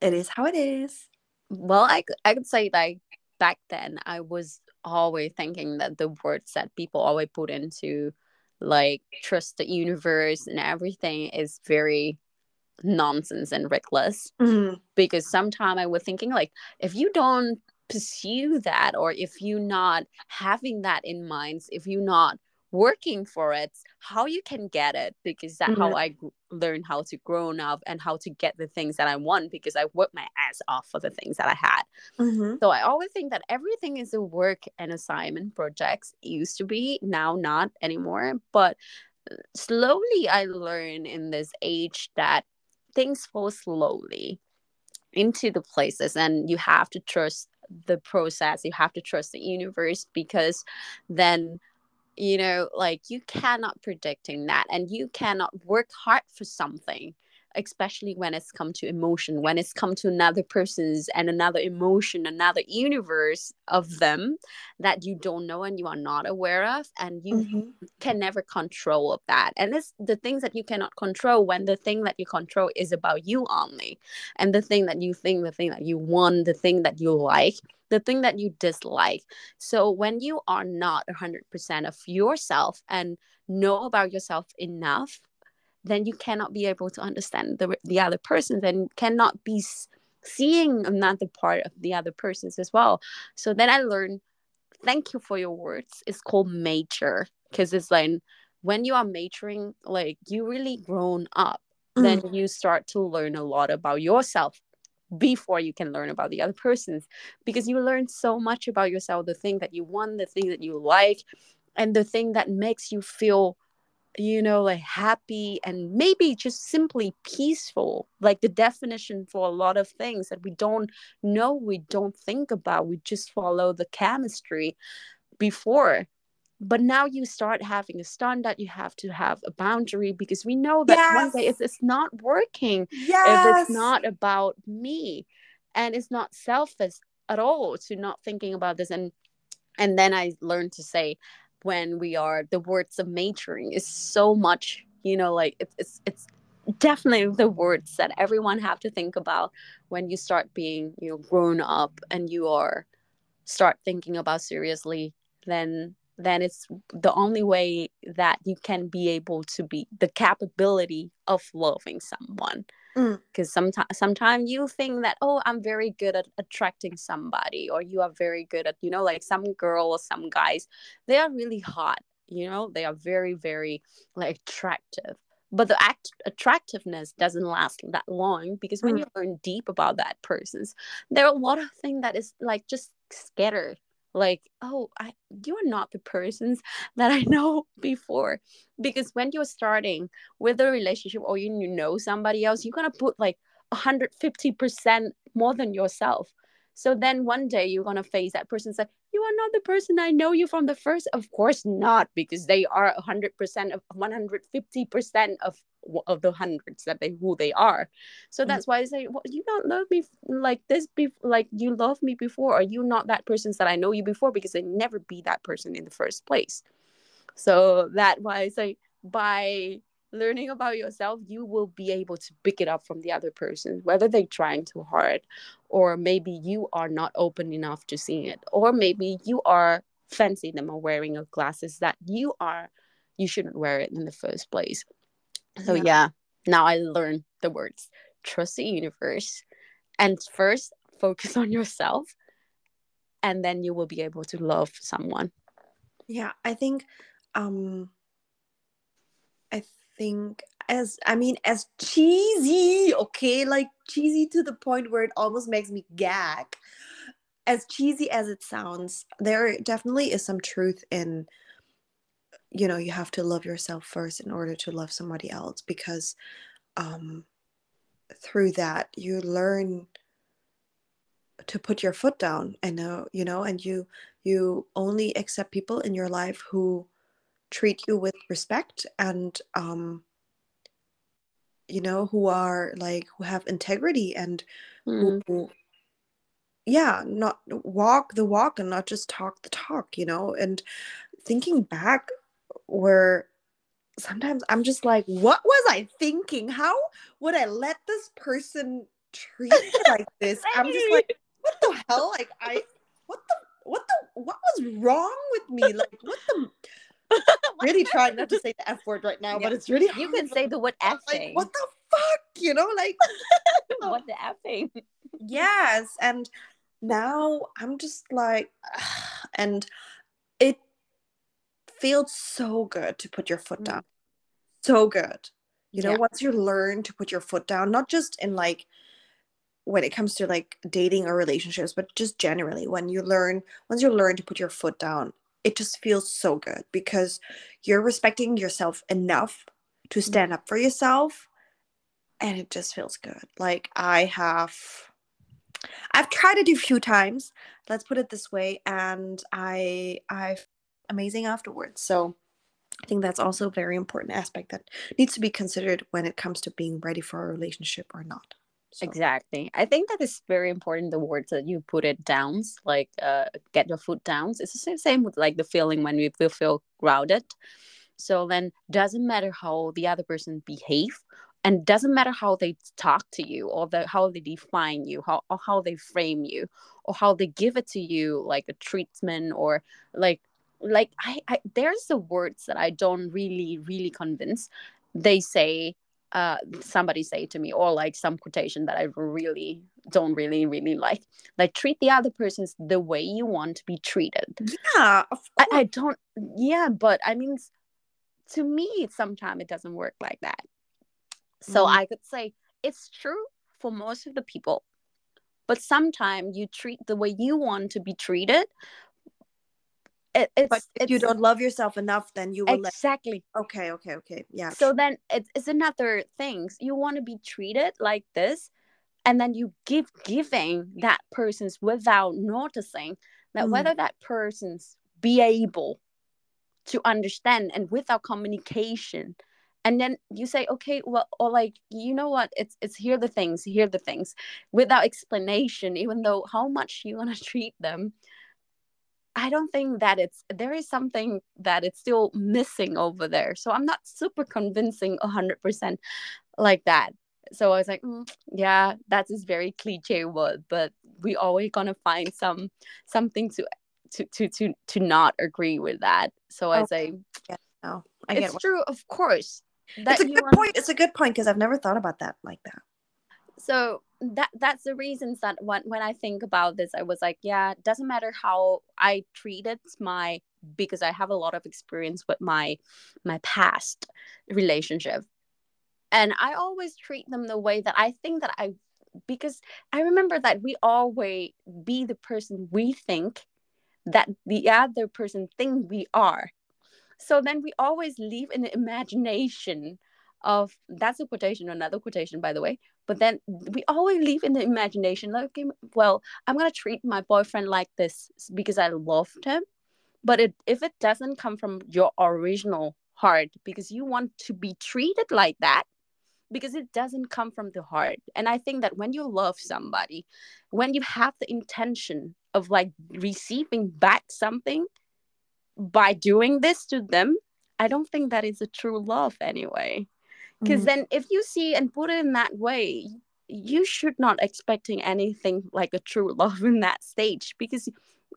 S3: it is how it is.
S1: Well, I, I could say like back then I was always thinking that the words that people always put into like trust the universe and everything is very nonsense and reckless mm-hmm. because sometimes i was thinking like if you don't pursue that or if you're not having that in mind if you're not working for it how you can get it because that's mm-hmm. how i learned how to grow up and how to get the things that i want because i worked my ass off for the things that i had mm-hmm. so i always think that everything is a work and assignment projects it used to be now not anymore but uh, slowly i learn in this age that things fall slowly into the places and you have to trust the process you have to trust the universe because then you know like you cannot predicting that and you cannot work hard for something especially when it's come to emotion when it's come to another person's and another emotion another universe of them that you don't know and you are not aware of and you mm-hmm. can never control of that and it's the things that you cannot control when the thing that you control is about you only and the thing that you think the thing that you want the thing that you like the thing that you dislike. So when you are not 100% of yourself and know about yourself enough, then you cannot be able to understand the, the other persons and cannot be seeing another part of the other persons as well. So then I learned, thank you for your words. It's called mature because it's like when you are maturing, like you really grown up, mm. then you start to learn a lot about yourself before you can learn about the other persons because you learn so much about yourself the thing that you want the thing that you like and the thing that makes you feel you know like happy and maybe just simply peaceful like the definition for a lot of things that we don't know we don't think about we just follow the chemistry before but now you start having a standard you have to have a boundary because we know that yes. one day if it's not working yes. if it's not about me and it's not selfish at all to not thinking about this and and then i learned to say when we are the words of maturing is so much you know like it's it's, it's definitely the words that everyone have to think about when you start being you know grown up and you are start thinking about seriously then then it's the only way that you can be able to be the capability of loving someone because mm. sometimes sometimes you think that oh i'm very good at attracting somebody or you are very good at you know like some girls some guys they are really hot you know they are very very like attractive but the act attractiveness doesn't last that long because when mm. you learn deep about that person's there are a lot of things that is like just scattered like oh i you are not the persons <laughs> that i know <laughs> before. Because when you're starting with a relationship or you know somebody else you're gonna put like 150% more than yourself. So then one day you're gonna face that person say, "You are not the person I know you from the first. Of course not, because they are hundred percent of one hundred fifty percent of of the hundreds that they who they are. So that's mm-hmm. why I say, "Well, you don't love me like this. Be like you love me before, or you not that person that I know you before because they never be that person in the first place." So that why I say by learning about yourself, you will be able to pick it up from the other person, whether they're trying too hard, or maybe you are not open enough to seeing it, or maybe you are fancy them or wearing a glasses that you are you shouldn't wear it in the first place. So yeah. yeah. now I learned the words trust the universe and first focus on yourself and then you will be able to love someone
S3: yeah i think um think as i mean as cheesy okay? Like cheesy to the point where it almost makes me gag. As cheesy as it sounds there definitely is some truth in you know you have to love yourself first in order to love somebody else because um through that you learn to put your foot down and know you know and you you only accept people in your life who treat you with respect and um you know who are like who have integrity and mm. who yeah not walk the walk and not just talk the talk you know? And thinking back where sometimes i'm just like what was i thinking? How would i let this person treat me like <laughs> this? I'm just like what the hell? Like i what the what the what was wrong with me? Like what the <laughs> really trying not to say the F word right now, yeah. but it's really
S1: hard. <laughs> You can say the word F
S3: like, what the fuck? You know, like <laughs>
S1: what the F thing.
S3: yes. And now I'm just like <sighs> and it feels so good to put your foot down. Mm. So good. You know, yeah. once you learn to put your foot down, not just in like when it comes to like dating or relationships, but just generally, when you learn, once you learn to put your foot down, it just feels so good because you're respecting yourself enough to mm. stand up for yourself and it just feels good. Like i have i've tried it a few times let's put it this way and i i've amazing afterwards. So i think that's also a very important aspect that needs to be considered when it comes to being ready for a relationship or not
S1: so. Exactly. I think that is very important. The words that you put it down, like uh, get your foot down. It's the same, with like the feeling when we feel, grounded. So then doesn't matter how the other person behave and doesn't matter how they talk to you or the, how they define you how, or how they frame you or how they give it to you like a treatment or like like I, I there's the words that i don't really really convince they say uh, somebody say to me or like some quotation that i really don't really really like like treat the other persons the way you want to be treated.
S3: Yeah
S1: I, I don't yeah but i mean to me sometimes it doesn't work like that. So mm. i could say it's true for most of the people but sometimes you treat the way you want to be treated
S3: it, it's, but if it's, you don't love yourself enough then you will
S1: exactly.
S3: Let... okay okay okay. Yeah.
S1: So then it's, it's another things you want to be treated like this and then you give giving that person's without noticing that mm. whether that person's be able to understand and without communication. And then you say okay well or like you know what? It's it's here the things here the things. Without explanation even though how much you want to <laughs> treat them I don't think that it's there is something that it's still missing over there. So I'm not super convincing 100% like that. So I was like, mm, yeah, that is very cliche word, but we always gonna find some something to to to to to not agree with that. So I say,
S3: yeah, no,
S1: I it's true, of course.
S3: That it's a good want... point. It's a good point because I've never thought about that like that
S1: so that that's the reasons that when when I think about this, I was like, yeah, it doesn't matter how I treated my because I have a lot of experience with my my past relationship. And I always treat them the way that I think that I because I remember that we always be the person we think that the other person think we are. So then we always leave in the imagination of that's a quotation, another quotation, by the way. But then we always leave in the imagination, like, okay, well, I'm gonna treat my boyfriend like this because I loved him. But it, if it doesn't come from your original heart, because you want to be treated like that, because it doesn't come from the heart. And I think that when you love somebody, when you have the intention of like receiving back something by doing this to them, I don't think that is a true love anyway because mm-hmm. then if you see and put it in that way you should not expecting anything like a true <laughs> love in that stage because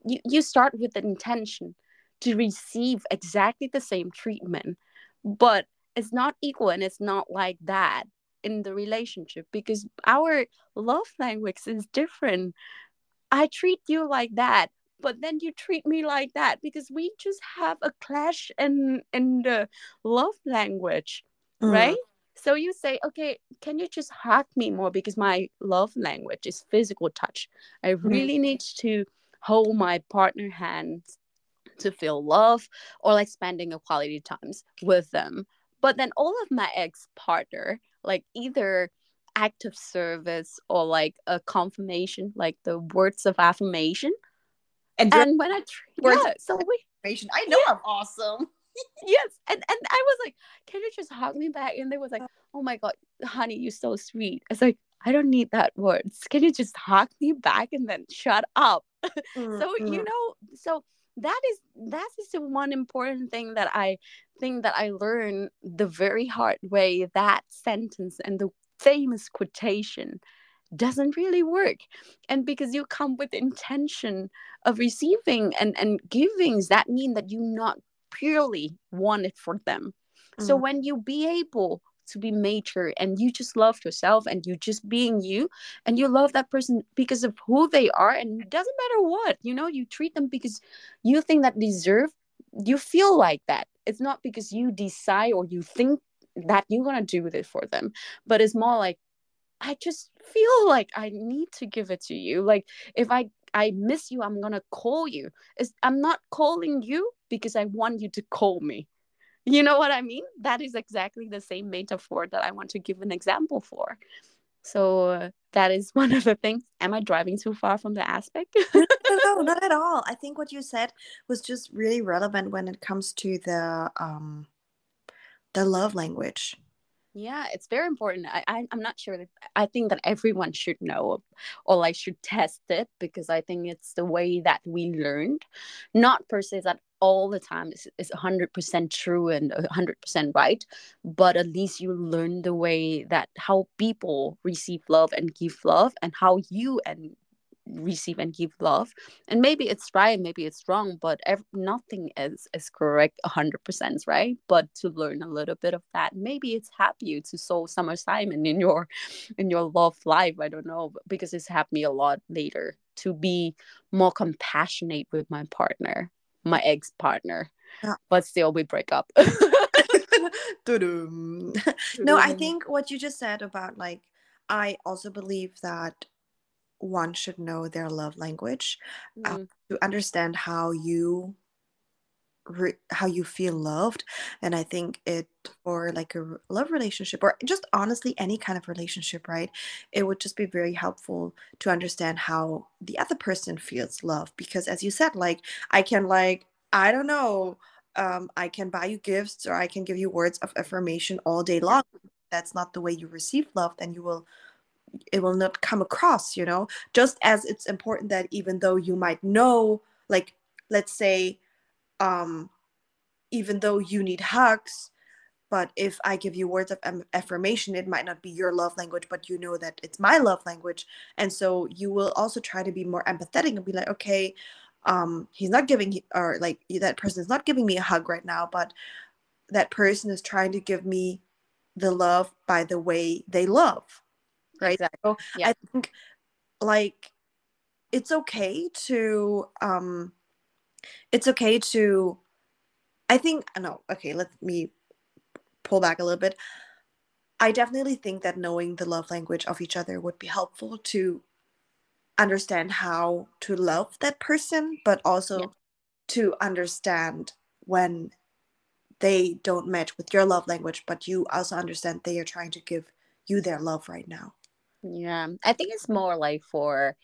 S1: you, you start with the intention to receive exactly the same treatment but it's not equal and it's not like that in the relationship because our love language is different i treat you like that but then you treat me like that because we just have a clash in in the love language mm. right so you say okay can you just hug me more because my love language is physical touch i mm-hmm. really mm. need to hold my partner hands to feel love or like spending a quality times with them but then all of my ex partner like either active service or like a confirmation like the words of affirmation and, and when i treat words yeah, so we
S3: i know yeah. i'm awesome
S1: yes and and i was like can you just hug me back and they was like oh my god honey you're so sweet I was like i don't need that words can you just hug me back and then shut up mm-hmm. <laughs> so you mm. know so that is that is the one important thing that i think that i learned the very hard way that sentence and the famous quotation doesn't really work and because you come with intention of receiving and and givings that mean that you not purely want it for them. Mm. so when you be able to be mature and you just love yourself and you just being you and you love that person because of who they are and it doesn't matter what you know you treat them because you think that deserve you feel like that. It's not because you decide or you think that you're gonna do this for them but it's more like i just feel like i need to give it to you. Like if i i miss you i'm gonna call you. It's, i'm not calling you because i want you to call me you know what I mean? That is exactly the same metaphor that I want to give an example for. So uh, that is <laughs> one of the things. Am I driving too far from the aspect? <laughs>
S3: no, no, <laughs> not at all. I think what you said was just really relevant when it comes to the um the love language
S1: yeah it's very important I, I i'm not sure that i think that everyone should know or like should test it because i think it's the way that we learned not per se that all the time is 100% true and 100% right but at least you learn the way that how people receive love and give love and how you and receive and give love. And maybe it's right maybe it's wrong but ev- nothing is is correct 100% right? But to learn a little bit of that maybe it's helped you to solve some assignment in your in your love life i don't know because it's helped me a lot later to be more compassionate with my partner my ex partner yeah. but still we break up <laughs>
S3: no i think what you just said about like i also believe that one should know their love language uh, mm. to understand how you re- how you feel loved and i think it for like a love relationship or just honestly any kind of relationship right it would just be very helpful to understand how the other person feels love because as you said like i can like i don't know um, i can buy you gifts or i can give you words of affirmation all day long. That's not the way you receive love then you will it will not come across you know? Just as it's important that even though you might know like let's say um even though you need hugs but if i give you words of affirmation it might not be your love language but you know that it's my love language and so you will also try to be more empathetic and be like okay um he's not giving or like that person is not giving me a hug right now but that person is trying to give me the love by the way they love right exactly. so yeah. i think like it's okay to um it's okay to i think no okay let me pull back a little bit i definitely think that knowing the love language of each other would be helpful to understand how to love that person but also yeah. to understand when they don't match with your love language but you also understand they are trying to give you their love right now
S1: yeah, I think it's more like for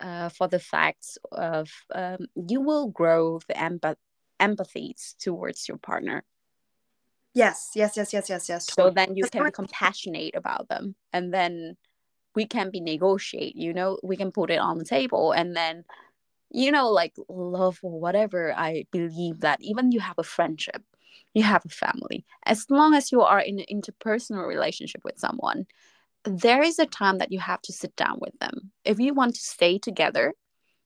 S1: uh, for the facts of um, you will grow the empath- empathies towards your partner.
S3: Yes, yes, yes, yes, yes, yes.
S1: So then you can be compassionate about them, and then we can be negotiate. You know, we can put it on the table, and then you know, like love or whatever. I believe that even you have a friendship, you have a family, as long as you are in an interpersonal relationship with someone, there is a time that you have to sit down with them. If you want to stay together,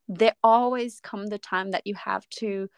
S1: there always come the time that you have to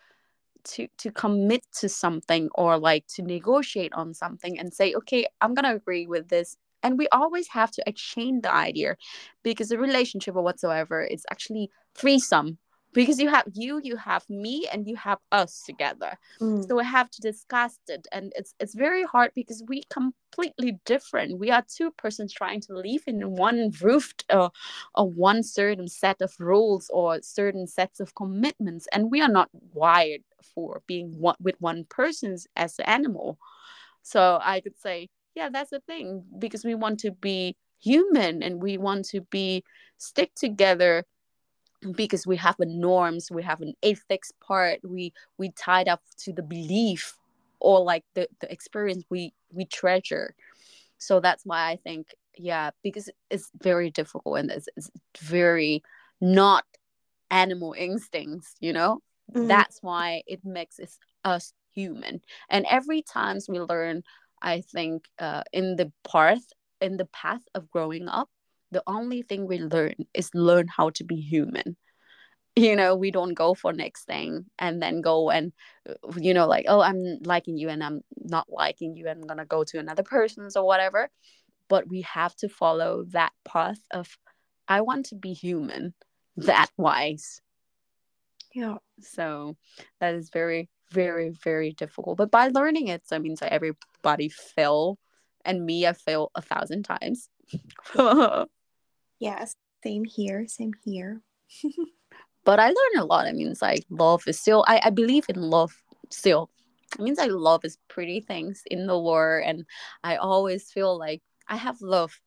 S1: to to commit to something or like to negotiate on something and say okay i'm gonna agree with this and we always have to exchange the idea because a relationship or whatsoever is actually threesome because you have you you have me and you have us together.
S3: Mm.
S1: so we have to discuss it and it's it's very hard because we completely different. We are two persons trying to live in one roofed uh, or one certain set of rules or certain sets of commitments and we are not wired for being one with one person as an animal. So i could say yeah that's the thing because we want to be human and we want to be stick together because we have a norms we have an ethics part we we tied up to the belief or like the, the experience we we treasure. So that's why i think yeah because it's very difficult and it's, it's very not animal instincts you know?
S3: Mhm.
S1: that's why it makes us, us human. And every times we learn i think uh, in the path in the path of growing up the only thing we learn is learn how to be human. You know we don't go for next thing and then go and uh, you know like oh i'm liking you and i'm not liking you. And i'm gonna go to another person's or whatever. But we have to follow that path of i want to be human that wise.
S3: Yeah.
S1: So that is very very very difficult. But by learning it so i mean so everybody fail and me i fail a thousand times <laughs>
S3: yes same here same here
S1: but I learned a lot. I mean, it's like love is still. I I believe in love still. It means like love is pretty things in the world, and I always feel like I have love.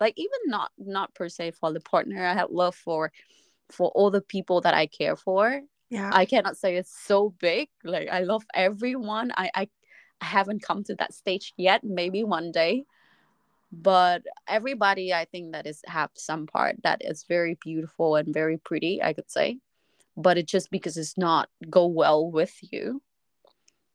S1: Like even not not per se for the partner, I have love for for all the people that I care for.
S3: yeah
S1: I cannot say it's so big. Like I love everyone. I I, I haven't come to that stage yet. Maybe one day, but everybody I think that is have some part that is very beautiful and very pretty. I could say, but it's just because it's not go well with you,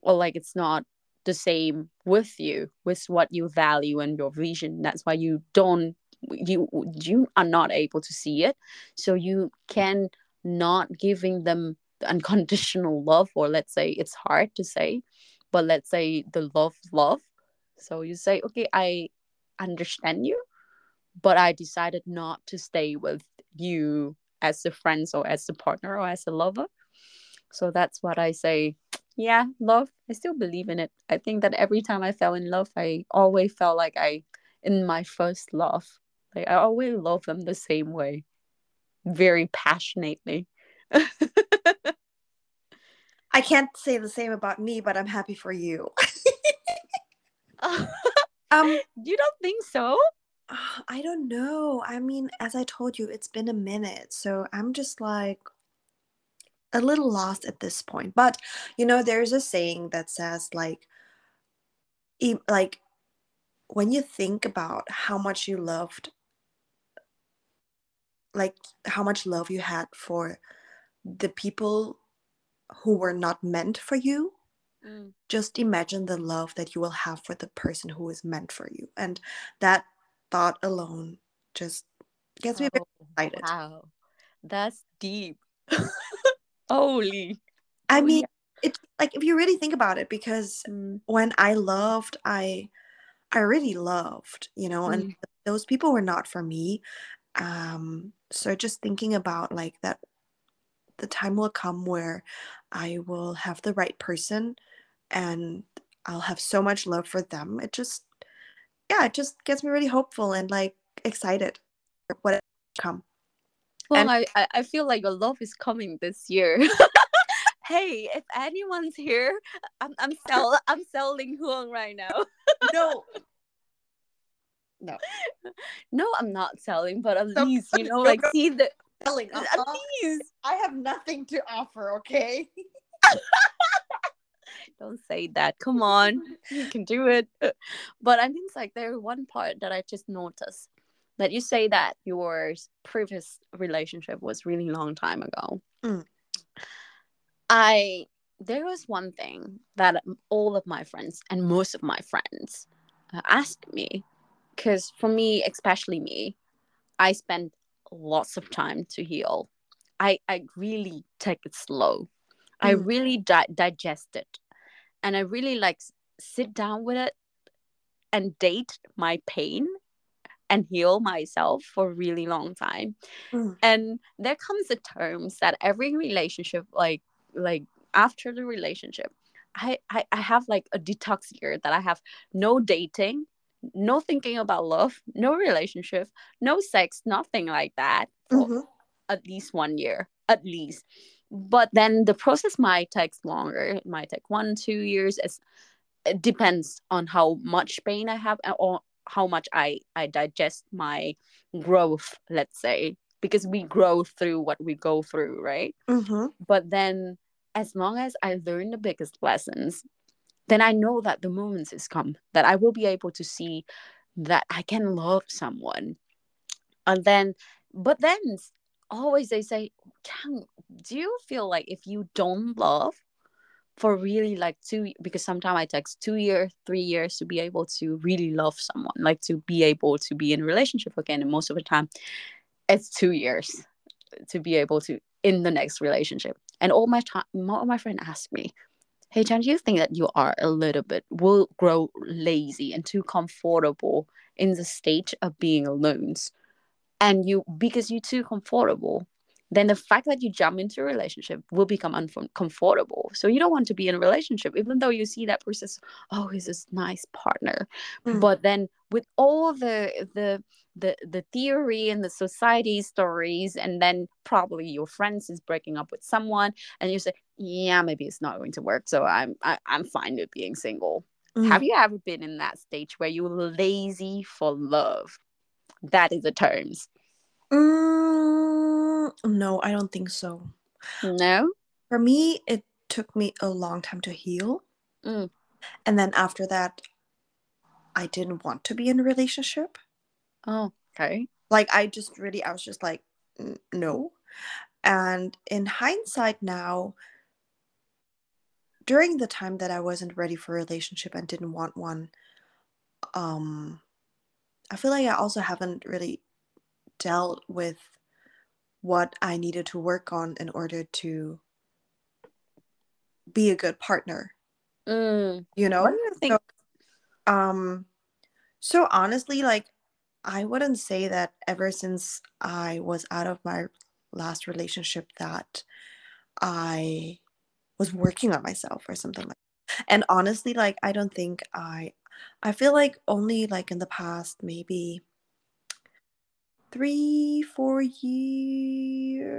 S1: or like it's not the same with you with what you value and your vision. That's why you don't you you are not able to see it so you can not giving them the unconditional love or let's say it's hard to say but let's say the love love so you say okay i understand you but i decided not to stay with you as a friend or as a partner or as a lover. So that's what i say. Yeah love i still believe in it. I think that every time i fell in love i always felt like i in my first love like i always love them the same way. Very passionately. <laughs>
S3: I can't say the same about me but i'm happy for you <laughs> um
S1: you don't think so?
S3: uh, i don't know. I mean as i told you it's been a minute so i'm just like a little lost at this point. But you know there's a saying that says like e- like when you think about how much you loved like how much love you had for the people who were not meant for you
S1: Mm.
S3: just imagine the love that you will have for the person who is meant for you. And that thought alone just gets me
S1: Oh,
S3: excited.
S1: wow. That's deep. <laughs> Holy.
S3: I
S1: Oh,
S3: mean
S1: yeah.
S3: it's like if you really think about it because
S1: Mm,
S3: when i loved i i really loved you know and
S1: Mm.
S3: those people were not for me. Um so just thinking about like that the time will come where i will have the right person and i'll have so much love for them. It just yeah it just gets me really hopeful and like excited for what come.
S1: Well
S3: And-
S1: I, I feel like your love is coming this year. <laughs> Hey if anyone's here i'm i'm sell i'm selling Huang right now. <laughs>
S3: No. No.
S1: No i'm not selling but at least you <laughs> know like see the
S3: selling.
S1: at
S3: uh-uh.
S1: least.
S3: I have nothing to offer okay
S1: don't say that. Come on. <laughs> You can do it. <laughs> But i mean it's like there's one part that i just noticed that you say that your previous relationship was really long time ago.
S3: Mm.
S1: i there was one thing that all of my friends and most of my friends uh, asked me. Because for me especially me i spend lots of time to heal. I i really take it slow. I
S3: Mm.
S1: really di- digest it, and I really like sit down with it and date my pain and heal myself for a really long time.
S3: Mm.
S1: And there comes the terms that every relationship, like like after the relationship, I, I I have like a detox year that I have no dating, no thinking about love, no relationship, no sex, nothing like that
S3: Mhm.
S1: at least one year, at least. But then the process might take longer. It might take one, two years. It's, it depends on how much pain I have uh, or how much I, I digest my growth, let's say, because we grow through what we go through, right?
S3: Mhm.
S1: But then as long as I learn the biggest lessons, then I know that the moments has come that I will be able to see that I can love someone. And then, but then always they say, Chang, do you feel like if you don't love for really like two, because sometimes it takes two years, three years to be able to really love someone, like to be able to be in a relationship again. And most of the time, it's two years to be able to in the next relationship. And all my time, all my friend asked me, "Hey, Jan, do you think that you are a little bit will grow lazy and too comfortable in the stage of being alone, and you because you're too comfortable?" Then the fact that you jump into a relationship will become uncomfortable. So you don't want to be in a relationship, even though you see that person, oh, he's this nice partner.
S3: Mm.
S1: But then with all the the the the theory and the society stories and then probably your friends is breaking up with someone and you say yeah maybe it's not going to work so i'm I, i'm fine with being single
S3: Mm.
S1: have you ever been in that stage where you're lazy for love that is the terms
S3: Mm, no, I don't think so.
S1: no
S3: For me, it took me a long time to heal.
S1: Mm.
S3: And then after that, I didn't want to be in a relationship.
S1: oh okay
S3: Like, I just really, I was just like, no. And in hindsight now, during the time that I wasn't ready for a relationship and didn't want one, um, I feel like I also haven't really dealt with what I needed to work on in order to be a good partner,
S1: Mm.
S3: you know?
S1: what do you think
S3: So, um, so honestly, like, I wouldn't say that ever since I was out of my last relationship that I was working on myself or something like that. and honestly like i don't think i i feel like only like in the past maybe three four years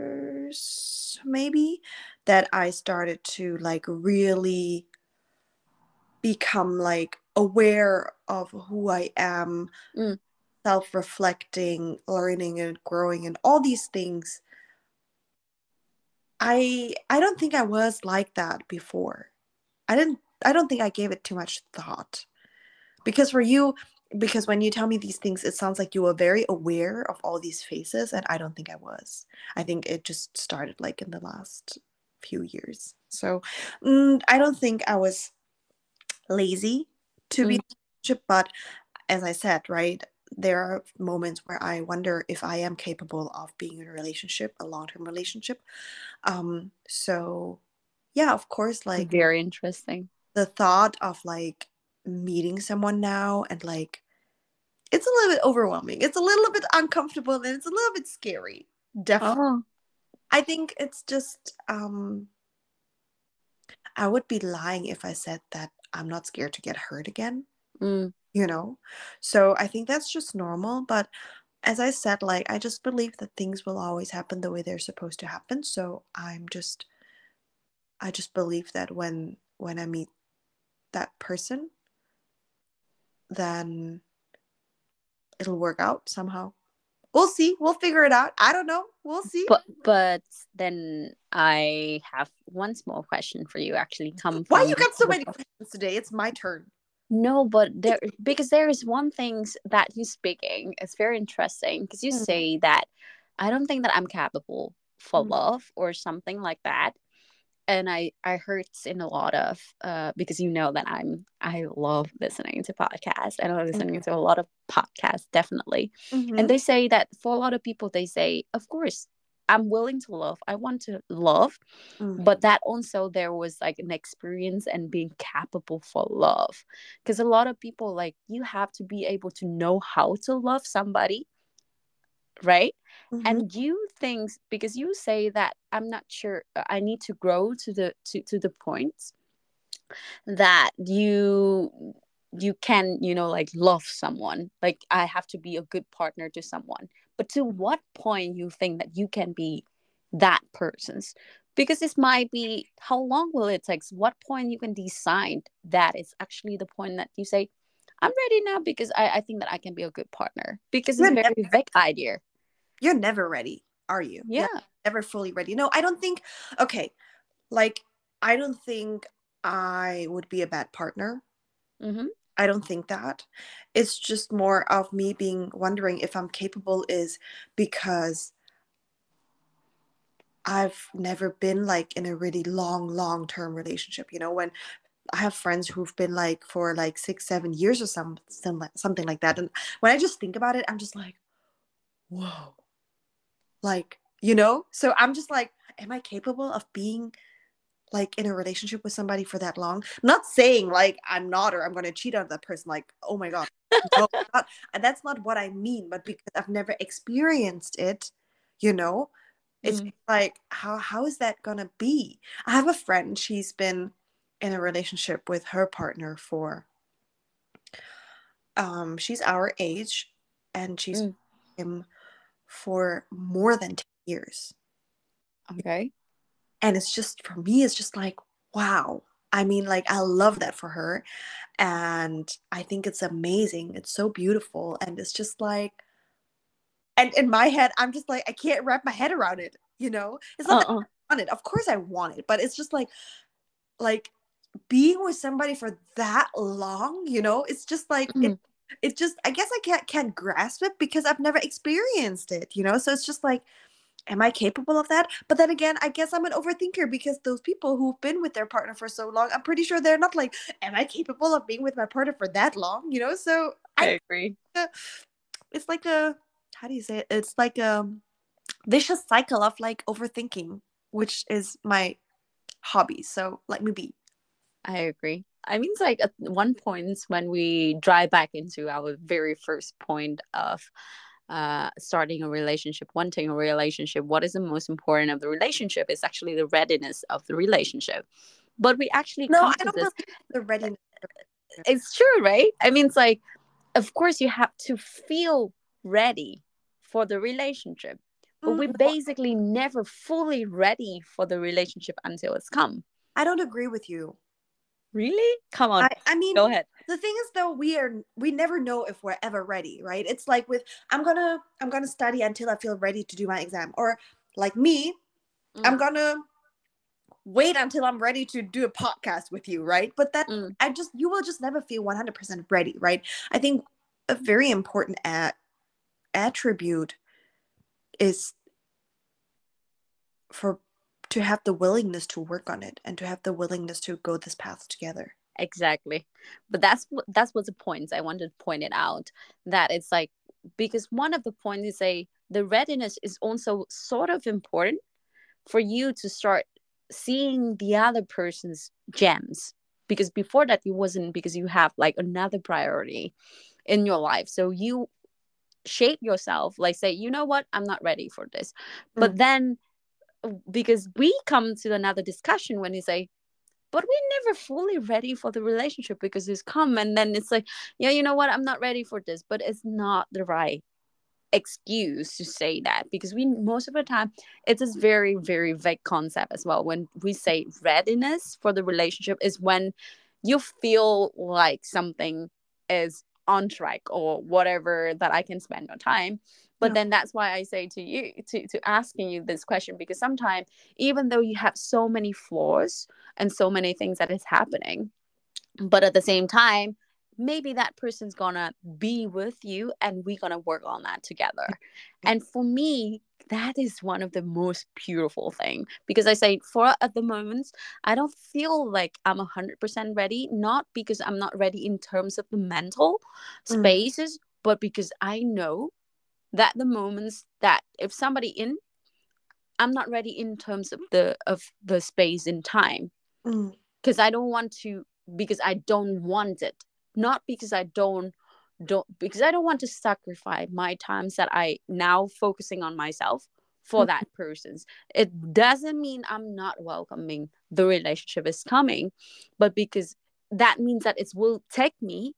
S3: maybe that i started to like really become like aware of who i am
S1: Mm.
S3: self-reflecting learning and growing and all these things i i don't think i was like that before I didn't I don't think I gave it too much thought. Because for you because when you tell me these things it sounds like you were very aware of all these phases and I don't think I was. I think it just started like in the last few years. So mm, I don't think I was lazy to be in a relationship but as I said, right, there are moments where I wonder if I am capable of being in a relationship, a long-term relationship. Um so yeah, of course like
S1: very interesting
S3: the thought of like meeting someone now and like it's a little bit overwhelming. It's a little bit uncomfortable and it's a little bit scary. Definitely.
S1: oh
S3: I think it's just um I would be lying if I said that I'm not scared to get hurt again,
S1: mm.
S3: you know? So I think that's just normal, but as I said like I just believe that things will always happen the way they're supposed to happen. So I'm just I just believe that when when I meet that person then it'll work out somehow. We'll see. We'll figure it out. I don't know. We'll see.
S1: but but then i have one small question for you actually come
S3: Why you got so many questions today? It's my turn.
S1: No, but there because there is one things that you speaking. It's very interesting because you
S3: Mm.
S1: say that I don't think that I'm capable for
S3: Mm.
S1: love or something like that. And I I heard in a lot of uh because you know that I'm I love listening to podcasts and I'm listening to a lot of podcasts definitely.
S3: Mhm.
S1: And they say that for a lot of people they say of course I'm willing to love. I want to love,
S3: Mm.
S1: but that also there was like an experience and being capable for love. Because a lot of people like you have to be able to know how to love somebody, right?
S3: Mhm.
S1: And you think because you say that I'm not sure uh, I need to grow to the to to the point that you you can you know like love someone like i have to be a good partner to someone. But to what point you think that you can be that person's because this might be how long will it take? What point you can decide that is actually the point that you say i'm ready now because i, I think that i can be a good partner because it's a very vague idea
S3: You're never ready, are you?
S1: yeah
S3: You're never fully ready. No, I don't think. Okay, like I don't think I would be a bad partner.
S1: hmm
S3: I don't think that. It's just more of me being wondering if I'm capable is because I've never been like in a really long, long term relationship. You know, when I have friends who've been like for like six, seven years or some, some like- something like that. And when I just think about it, I'm just like, whoa. Like, you know? So I'm just like, am I capable of being like in a relationship with somebody for that long? Not saying like I'm not or I'm gonna cheat on that person, like, oh my god. <laughs> No, not, and that's not what I mean, but because I've never experienced it, you know, it's
S1: Mhm.
S3: like how how is that gonna be? I have a friend, she's been in a relationship with her partner for um she's our age and she's
S1: Mm.
S3: him for more than 10 years.
S1: okay.
S3: And it's just for me it's just like wow. I mean like i love that for her. And i think it's amazing. It's so beautiful. And it's just like and in my head i'm just like i can't wrap my head around it you know? It's not that
S1: uh-uh.
S3: I want it. Of course i want it. But it's just like like being with somebody for that long you know? It's just like it,
S1: Mhm.
S3: It just i guess i can't can't grasp it because i've never experienced it you know so it's just like am I capable of that? But then again, I guess I'm an overthinker because those people who've been with their partner for so long, I'm pretty sure they're not like, am I capable of being with my partner for that long? You know, so
S1: i
S3: I
S1: agree uh,
S3: it's like a how do you say it? It's like a vicious cycle of like overthinking, which is my hobby. So let me be.
S1: I agree. I mean, it's like at one point when we drive back into our very first point of uh, starting a relationship, wanting a relationship, what is the most important of the relationship is actually the readiness of the relationship. But we actually
S3: No, I don't
S1: this.
S3: the readiness.
S1: It's true, right? I mean, it's like, of course, you have to feel ready for the relationship, but we're
S3: Mm,
S1: basically never fully ready for the relationship until it's come.
S3: I don't agree with you.
S1: Really? Come on,
S3: I, I mean,
S1: go ahead.
S3: the thing is though we are we never know if we're ever ready right it's like with i'm gonna i'm gonna study until i feel ready to do my exam or like me i'm
S1: Mm.
S3: gonna wait until i'm ready to do a podcast with you right but that
S1: Mm.
S3: i just you will just never feel 100% ready right i think a very important attribute is for to have the willingness to work on it and to have the willingness to go this path together.
S1: Exactly. But that's what that's what the points i wanted to point it out that it's like because one of the points is a the readiness is also sort of important for you to start seeing the other person's gems. Because before that it wasn't because you have like another priority in your life. So you shape yourself like say you know what? I'm not ready for this. But mm. then because we come to another discussion when you say but we're never fully ready for the relationship because it's come and then it's like yeah you know what? I'm not ready for this but it's not the right excuse to say that because we most of the time it's this very very vague concept as well. When we say readiness for the relationship is when you feel like something is on track or whatever that i can spend on time but
S3: Yeah.
S1: then that's why i say to you to, to asking you this question because sometimes even though you have so many flaws and so many things that is happening but at the same time maybe that person's gonna be with you and we're gonna work on that together and for me that is one of the most beautiful thing because i say for at the moment i don't feel like i'm 100% ready not because i'm not ready in terms of the mental
S3: Mm.
S1: spaces but because i know that the moments that if somebody in i'm not ready in terms of the of the space in time.
S3: Mm.
S1: because i don't want to because i don't want it. Not because i don't don't because i don't want to sacrifice my times that i now focusing on myself for that person's. It doesn't mean i'm not welcoming the relationship is coming but because that means that it will take me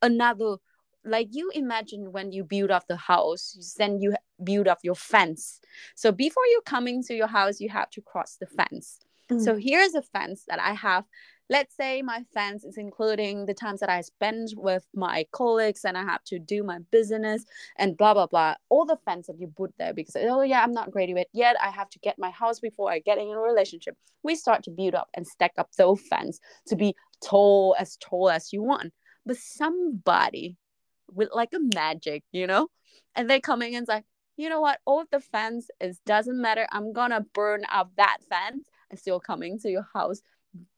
S1: another like you imagine when you build up the house then you build up your fence. So before you coming to your house you have to cross the fence.
S3: Mm.
S1: so here's a fence that i have. Let's say my fence is including the times that i spend with my colleagues and i have to do my business and blah blah blah. All the fence that you put there because oh yeah i'm not graduate yet. I have to get my house before i get in a relationship. We start to build up and stack up those fence to be tall as tall as you want. But somebody with like a magic you know? And they're coming and it's like you know what? All the fence is doesn't matter. I'm gonna burn up that fence and still coming to your house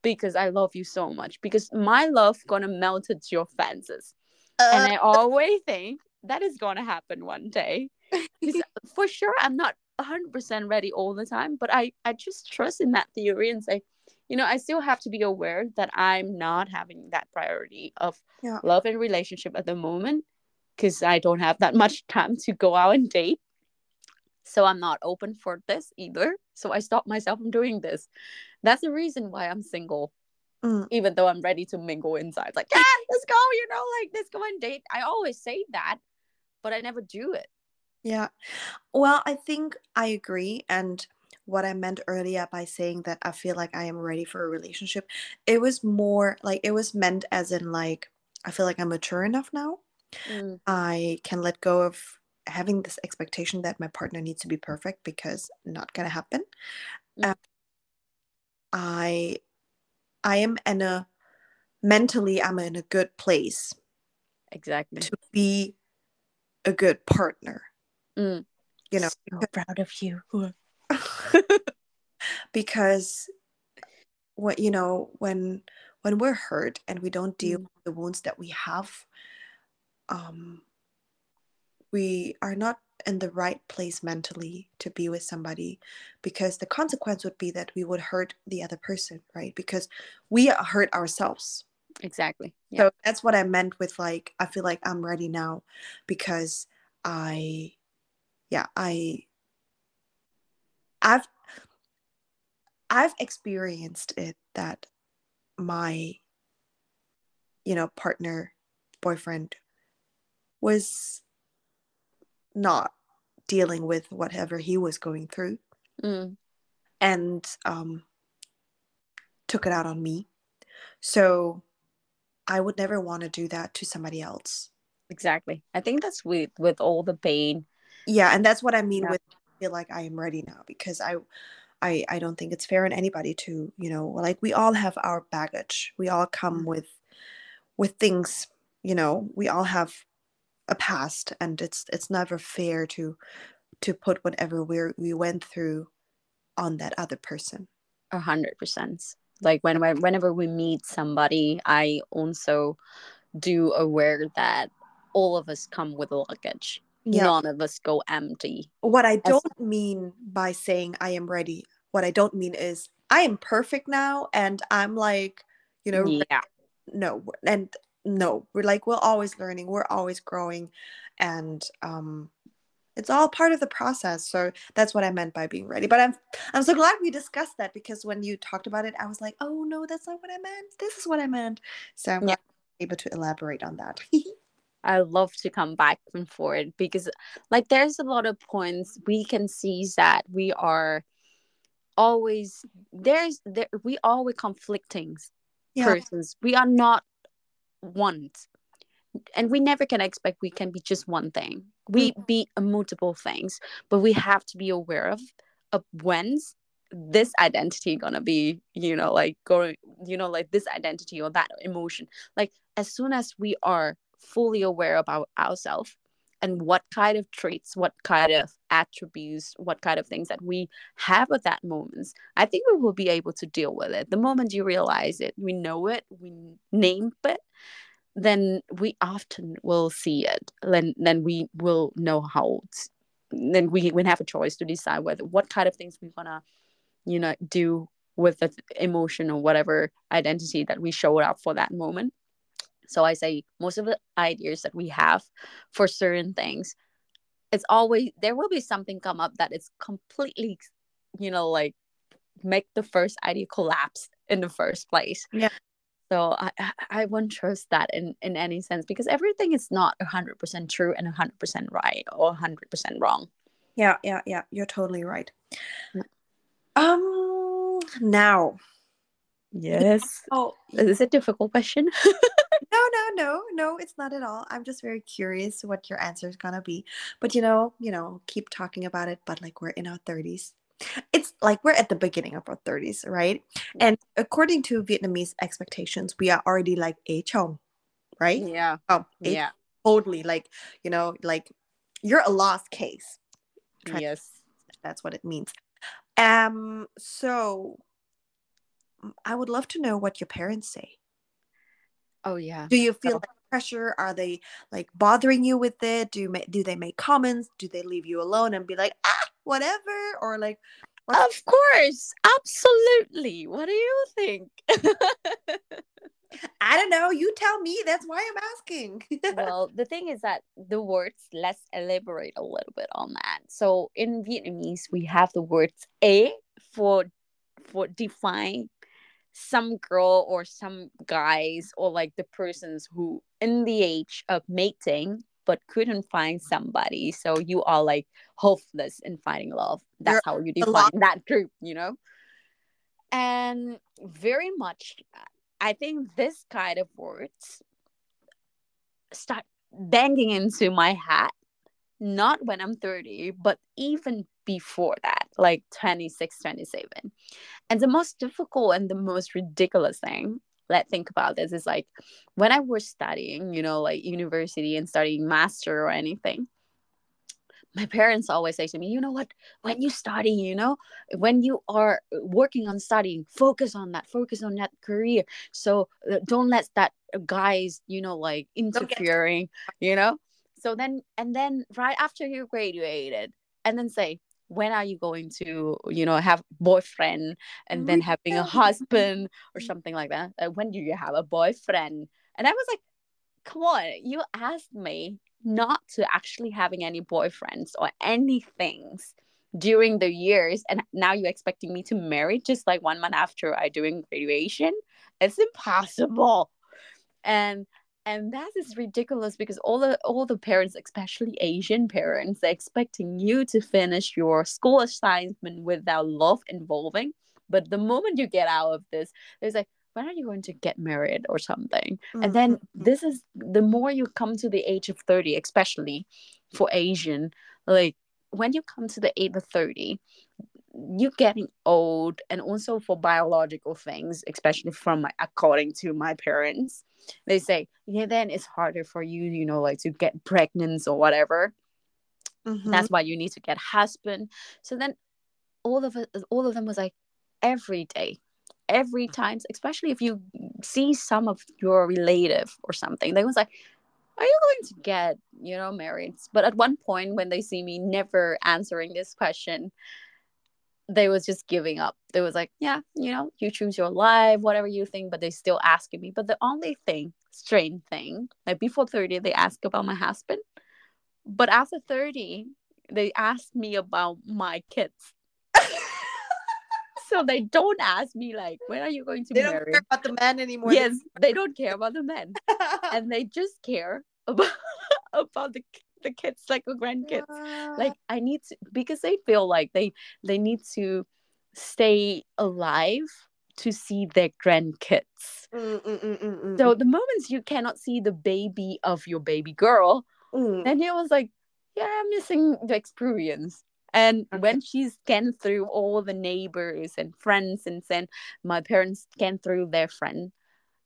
S1: because i love you so much because my love gonna melt into your fences. And
S3: Uh,
S1: i always think that is gonna happen one day. <laughs> for sure i'm not 100% ready all the time but i i just trust in that theory and say you know i still have to be aware that i'm not having that priority of
S3: Yeah.
S1: love and relationship at the moment because i don't have that much time to go out and date so i'm not open for this either so i stop myself from doing this that's the reason why i'm single
S3: Mm.
S1: even though i'm ready to mingle inside like yeah let's go you know like let's go and date i always say that but i never do it
S3: Yeah. Well, I think I agree. And what I meant earlier by saying that I feel like I am ready for a relationship, it was more like it was meant as in like I feel like I'm mature enough now.
S1: Mm,
S3: I can let go of having this expectation that my partner needs to be perfect because not gonna happen.
S1: Mm.
S3: Um, I I am in a mentally I'm in a good place
S1: exactly
S3: to be a good partner.
S1: Mm.
S3: You know,
S1: so proud of you <laughs>
S3: because what you know when when we're hurt and we don't deal
S1: Mm.
S3: with the wounds that we have um we are not in the right place mentally to be with somebody because the consequence would be that we would hurt the other person right? Because we hurt ourselves.
S1: Exactly. Yeah.
S3: So that's what i meant with like i feel like i'm ready now because i yeah i i've i've experienced it that my you know partner boyfriend was not dealing with whatever he was going through
S1: Mm,
S3: and um took it out on me. So i would never want to do that to somebody else.
S1: Exactly. I think that's with with all the pain.
S3: Yeah and that's what i mean
S1: Yeah.
S3: with feel like i am ready now because i i i don't think it's fair on anybody to you know like we all have our baggage. We all come mm. with with things you know we all have a past and it's it's never fair to to put whatever we we went through on that other person.
S1: A hundred percent. Like when, when whenever we meet somebody i also do aware that all of us come with luggage
S3: yeah.
S1: none of us go empty.
S3: What i don't mean by saying i am ready what i don't mean is i am perfect now and i'm like you know
S1: yeah.
S3: no and no we're like we're always learning we're always growing and um it's all part of the process. So that's what i meant by being ready. But i'm i'm so glad we discussed that because when you talked about it i was like oh no that's not what i meant. This is what i meant. So i'm
S1: Yeah.
S3: glad you were able to elaborate on that <laughs>
S1: I love to come back and forth because like there's a lot of points we can see that we are always there's there we are with conflicting
S3: yeah
S1: persons. We are not one. And we never can expect we can be just one thing. We mm. be multiple things, but we have to be aware of of when's this identity gonna be, you know, like going, you know, like this identity or that emotion. Like as soon as we are fully aware about ourselves and what kind of traits, what kind of attributes, what kind of things that we have at that moment, I think we will be able to deal with it. The moment you realize it, we know it, we name it, then we often will see it. Then then we will know how then we we have a choice to decide whether what kind of things we want to you know do with the emotion or whatever identity that we showed up for that moment so i say most of the ideas that we have for certain things it's always there will be something come up that is completely you know like make the first idea collapse in the first place
S3: Yeah.
S1: so i i won't trust that in in any sense because everything is not 100% true and 100% right or 100% wrong
S3: Yeah, yeah, yeah. You're totally right.
S1: Yeah.
S3: Um now.
S1: Yes
S3: Oh
S1: is this a difficult question <laughs>
S3: no, no, no, no, it's not at all. I'm just very curious what your answer is gonna be. But you know, you know, keep talking about it, but like we're in our 30s. It's like we're at the beginning of our 30s, right? And according to Vietnamese expectations, we are already like ế chồng, right?
S1: yeah
S3: Oh,
S1: yeah
S3: totally like, you know, like you're a lost case.
S1: Yes
S3: That's what it means. Um, so I would love to know what your parents say.
S1: oh yeah
S3: Do you feel like pressure? Are they like bothering you with it? Do you do they make comments? Do they leave you alone and be like, ah, whatever? Or like, what's-
S1: Of course, absolutely. What do you think? <laughs>
S3: I don't know. You tell me. That's why I'm asking. <laughs>
S1: well, the thing is that the words, let's elaborate a little bit on that. So in Vietnamese, we have the words a for for define some girl or some guys or like the persons who in the age of mating but couldn't find somebody. So you are like hopeless in finding love. That's how you define that group, you know? And very much I think this kind of words start banging into my hat, not when I'm 30, but even before that, like 26, 27. And the most difficult and the most ridiculous thing, let's think about this, is like when I was studying, you know, like university and studying master or anything, my parents always say to me, you know what, when you study, you know, when you are working on studying, focus on that, focus on that career. So uh, don't let that guys, you know, like interfering, you know. So then, and then right after you graduated, and then say, when are you going to, you know, have boyfriend and then having a husband or something like that? Uh, when do you have a boyfriend? And I was like, come on, you asked me not to actually having any boyfriends or anything during the years and now you're expecting me to marry just like one month after i doing graduation it's impossible and and that is ridiculous because all the all the parents especially asian parents they're expecting you to finish your school assignment without love involving but the moment you get out of this there's like when are you going to get married or something and then
S3: Mhm.
S1: this is the more you come to the age of 30 especially for asian like when you come to the age of 30 you're getting old and also for biological things especially from my according to my parents they say yeah then it's harder for you you know like to get pregnant or whatever.
S3: Mhm.
S1: that's why you need to get husband. So then all of it all of them was like every day every time especially if you see some of your relative or something they was like are you going to get you know married? But at one point when they see me never answering this question they was just giving up. They was like yeah you know you choose your life whatever you think but they still asking me. But the only thing strange thing like before 30 they ask about my husband. But after 30 they asked me about my kids. <laughs> So they don't ask me like when are you going to
S3: they
S1: be
S3: don't
S1: married
S3: care about the man anymore.
S1: yes they don't care about the men <laughs> and they just care about <laughs> about the the kids like the grandkids. Like i need to because they feel like they they need to stay alive to see their grandkids.
S3: Mm, mm, mm, mm, mm,
S1: so the moments you cannot see the baby of your baby girl
S3: mm.
S1: then he was like yeah i'm missing the experience. And
S3: Okay.
S1: when she scanned through all the neighbors and friends and then my parents scanned through their friend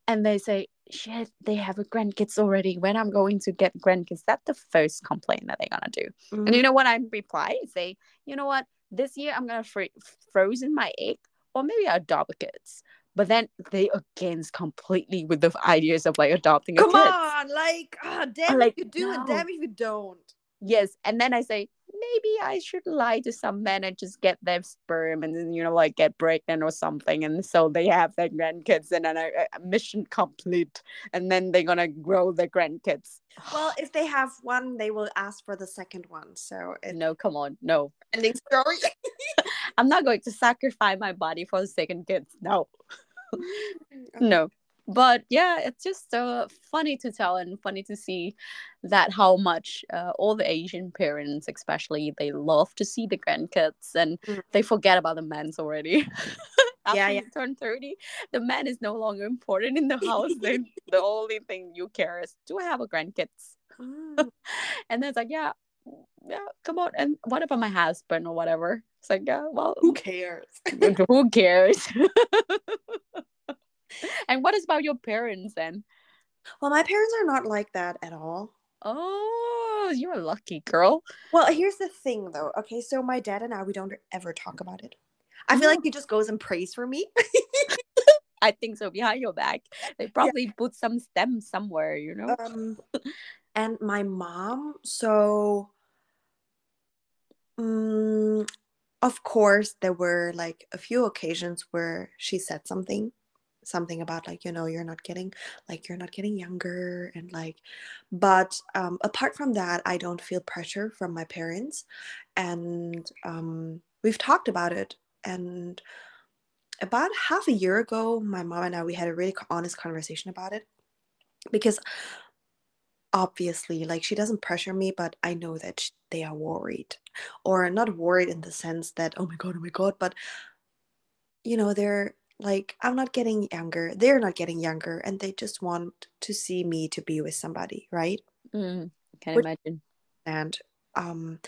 S1: and they say shit they have a grandkids already when i'm going to get grandkids that's the first complaint that they're gonna do and you know what I reply? Say, you know what? This year I'm gonna fr- frozen my egg, or maybe I adopt kids. But then they against completely with the ideas of like adopting a
S3: Come on, like, ah, damn if you do
S1: no.
S3: and damn if you don't.
S1: Yes, and then I say maybe I should lie to some men and just get their sperm and then, you know, like get pregnant or something. And so they have their grandkids and then a, a mission complete. And then they're going to grow their grandkids.
S3: Well, if they have one, they will ask for the second one. So it,
S1: no, come on. No.
S3: ending story. <laughs>
S1: I'm not going to sacrifice my body for the second kids. No. <laughs> no but yeah it's just uh, funny to tell and funny to see that how much uh, all the asian parents especially they love to see the grandkids and mm. they forget about the men's already <laughs> After yeah, yeah. you turn 30 the man is no longer important in the house <laughs> they, the only thing you care is do i have a grandkids mm. <laughs> and then it's like yeah yeah come on and what about my husband or whatever it's like yeah well
S3: who cares
S1: who cares <laughs> and what is about your parents then?
S3: Well, my parents are not like that at all.
S1: Oh, you're a lucky girl.
S3: Well, here's the thing though. Okay, so my dad and I we don't ever talk about it. I feel like he just goes and prays for me. <laughs>
S1: I think so. Behind your back, they probably yeah. put some stem somewhere, you know.
S3: Um, and my mom, so, um, of course, there were like a few occasions where she said something, something about like you know you're not getting like you're not getting younger and like but um, apart from that i don't feel pressure from my parents and um, we've talked about it and about half a year ago my mom and i we had a really honest conversation about it because obviously like she doesn't pressure me but i know that she, they are worried or not worried in the sense that oh my god oh my god but you know they're like i'm not getting younger they're not getting younger and they just want to see me to be with somebody right?
S1: Mm, can Which, imagine.
S3: and um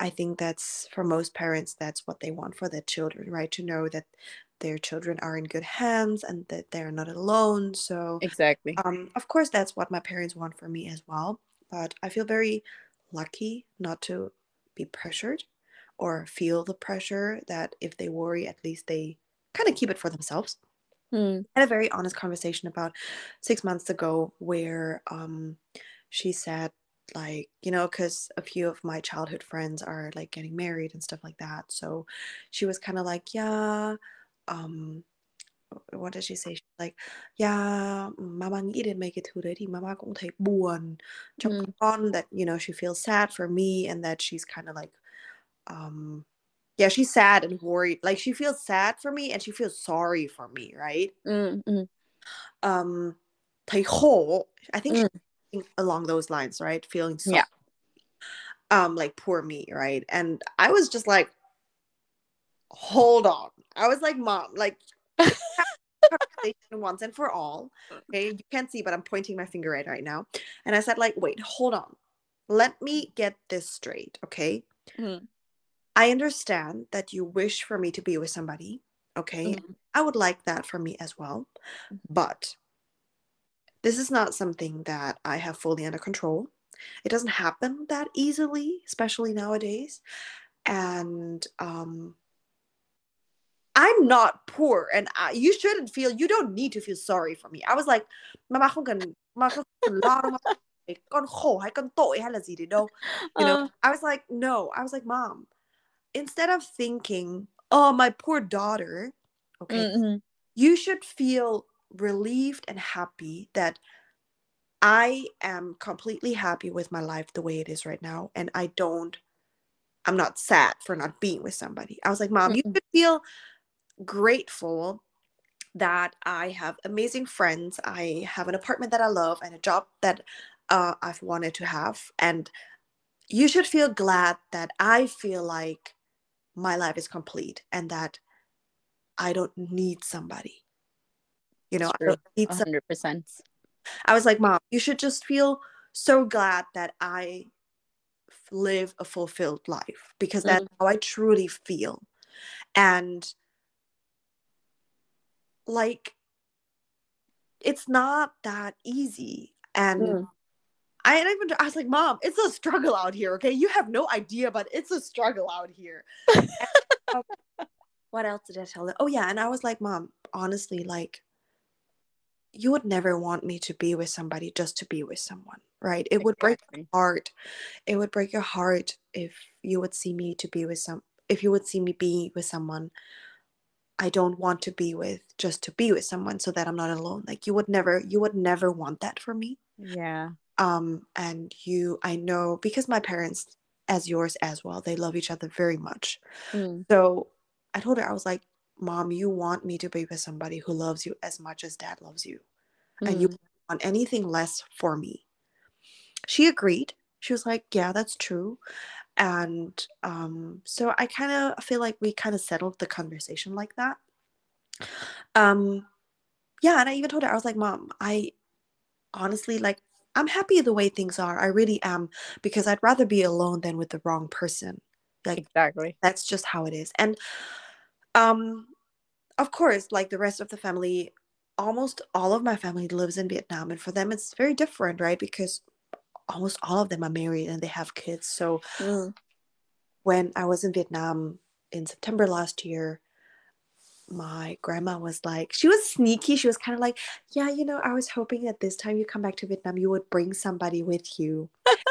S3: i think that's for most parents that's what they want for their children right? To know that their children are in good hands and that they're not alone so
S1: exactly.
S3: um of course that's what my parents want for me as well but i feel very lucky not to be pressured or feel the pressure that if they worry at least they kind of keep it for themselves. I had a very honest conversation about six months ago where um, she said, like, you know, because a few of my childhood friends are like getting married and stuff like that. So she was kind of like, yeah, um, what did she say? She's like, yeah, mama nghĩ đến mấy cái thứ đấy thì mama cũng thấy buồn mm. con that, you know, she feels sad for me and that she's kind of like, um, yeah, she's sad and worried. Like she feels sad for me and she feels sorry for me, right?
S1: Mm-hmm.
S3: Um, I think mm. along those lines, right? Feeling
S1: sorry. Yeah.
S3: Um, like poor me, right? And I was just like, hold on. I was like, mom, like <laughs> once and for all. Okay, you can't see, but I'm pointing my finger at right now. And I said, like, wait, hold on. Let me get this straight, okay?
S1: Mm-hmm.
S3: I understand that you wish for me to be with somebody. Okay. Mm-hmm. I would like that for me as well. Mm-hmm. But this is not something that I have fully under control. It doesn't happen that easily, especially nowadays. And um, I'm not poor, and I, you shouldn't feel. You don't need to feel sorry for me. I was like, "Mama không cần, mà không cần lo con khổ hay con tội hay là gì đâu." You know, <laughs> uh. I was like, "No." I was like, "Mom, instead of thinking, oh, my poor daughter, okay,
S1: mm-hmm.
S3: you should feel relieved and happy that I am completely happy with my life the way it is right now. And I don't, I'm not sad for not being with somebody. I was like, Mom, mm-hmm. you should feel grateful that I have amazing friends. I have an apartment that I love and a job that uh, I've wanted to have. And you should feel glad that I feel like my life is complete and that I don't need somebody. You know,
S1: I don't need 100%. Somebody.
S3: I was like, Mom, you should just feel so glad that I live a fulfilled life because that's mm. how I truly feel. And like, it's not that easy. And mm. I even I was like, Mom, it's a struggle out here. Okay, you have no idea, but it's a struggle out here. <laughs> and, um, what else did I tell her? Oh yeah, and I was like, Mom, honestly, like, you would never want me to be with somebody just to be with someone, right it would break
S1: Exactly.
S3: your heart it would break your heart if you would see me to be with some if you would see me be with someone i don't want to be with just to be with someone so that i'm not alone like you would never you would never want that for me
S1: Yeah.
S3: Um and you i know because my parents as yours as well they love each other very much.
S1: Mm.
S3: so i told her i was like mom you want me to be with somebody who loves you as much as dad loves you and you
S1: Mm.
S3: want anything less for me. She agreed. She was like yeah that's true. And um so i kind of feel like we kind of settled the conversation like that. Um yeah and i even told her i was like mom i honestly like i'm happy the way things are i really am because i'd rather be alone than with the wrong person like
S1: Exactly.
S3: that's just how it is and um of course like the rest of the family almost all of my family lives in vietnam and for them it's very different right because almost all of them are married and they have kids so
S1: Mm.
S3: when i was in vietnam in september last year my grandma was like she was sneaky she was kind of like yeah you know i was hoping that this time you come back to vietnam you would bring somebody with you.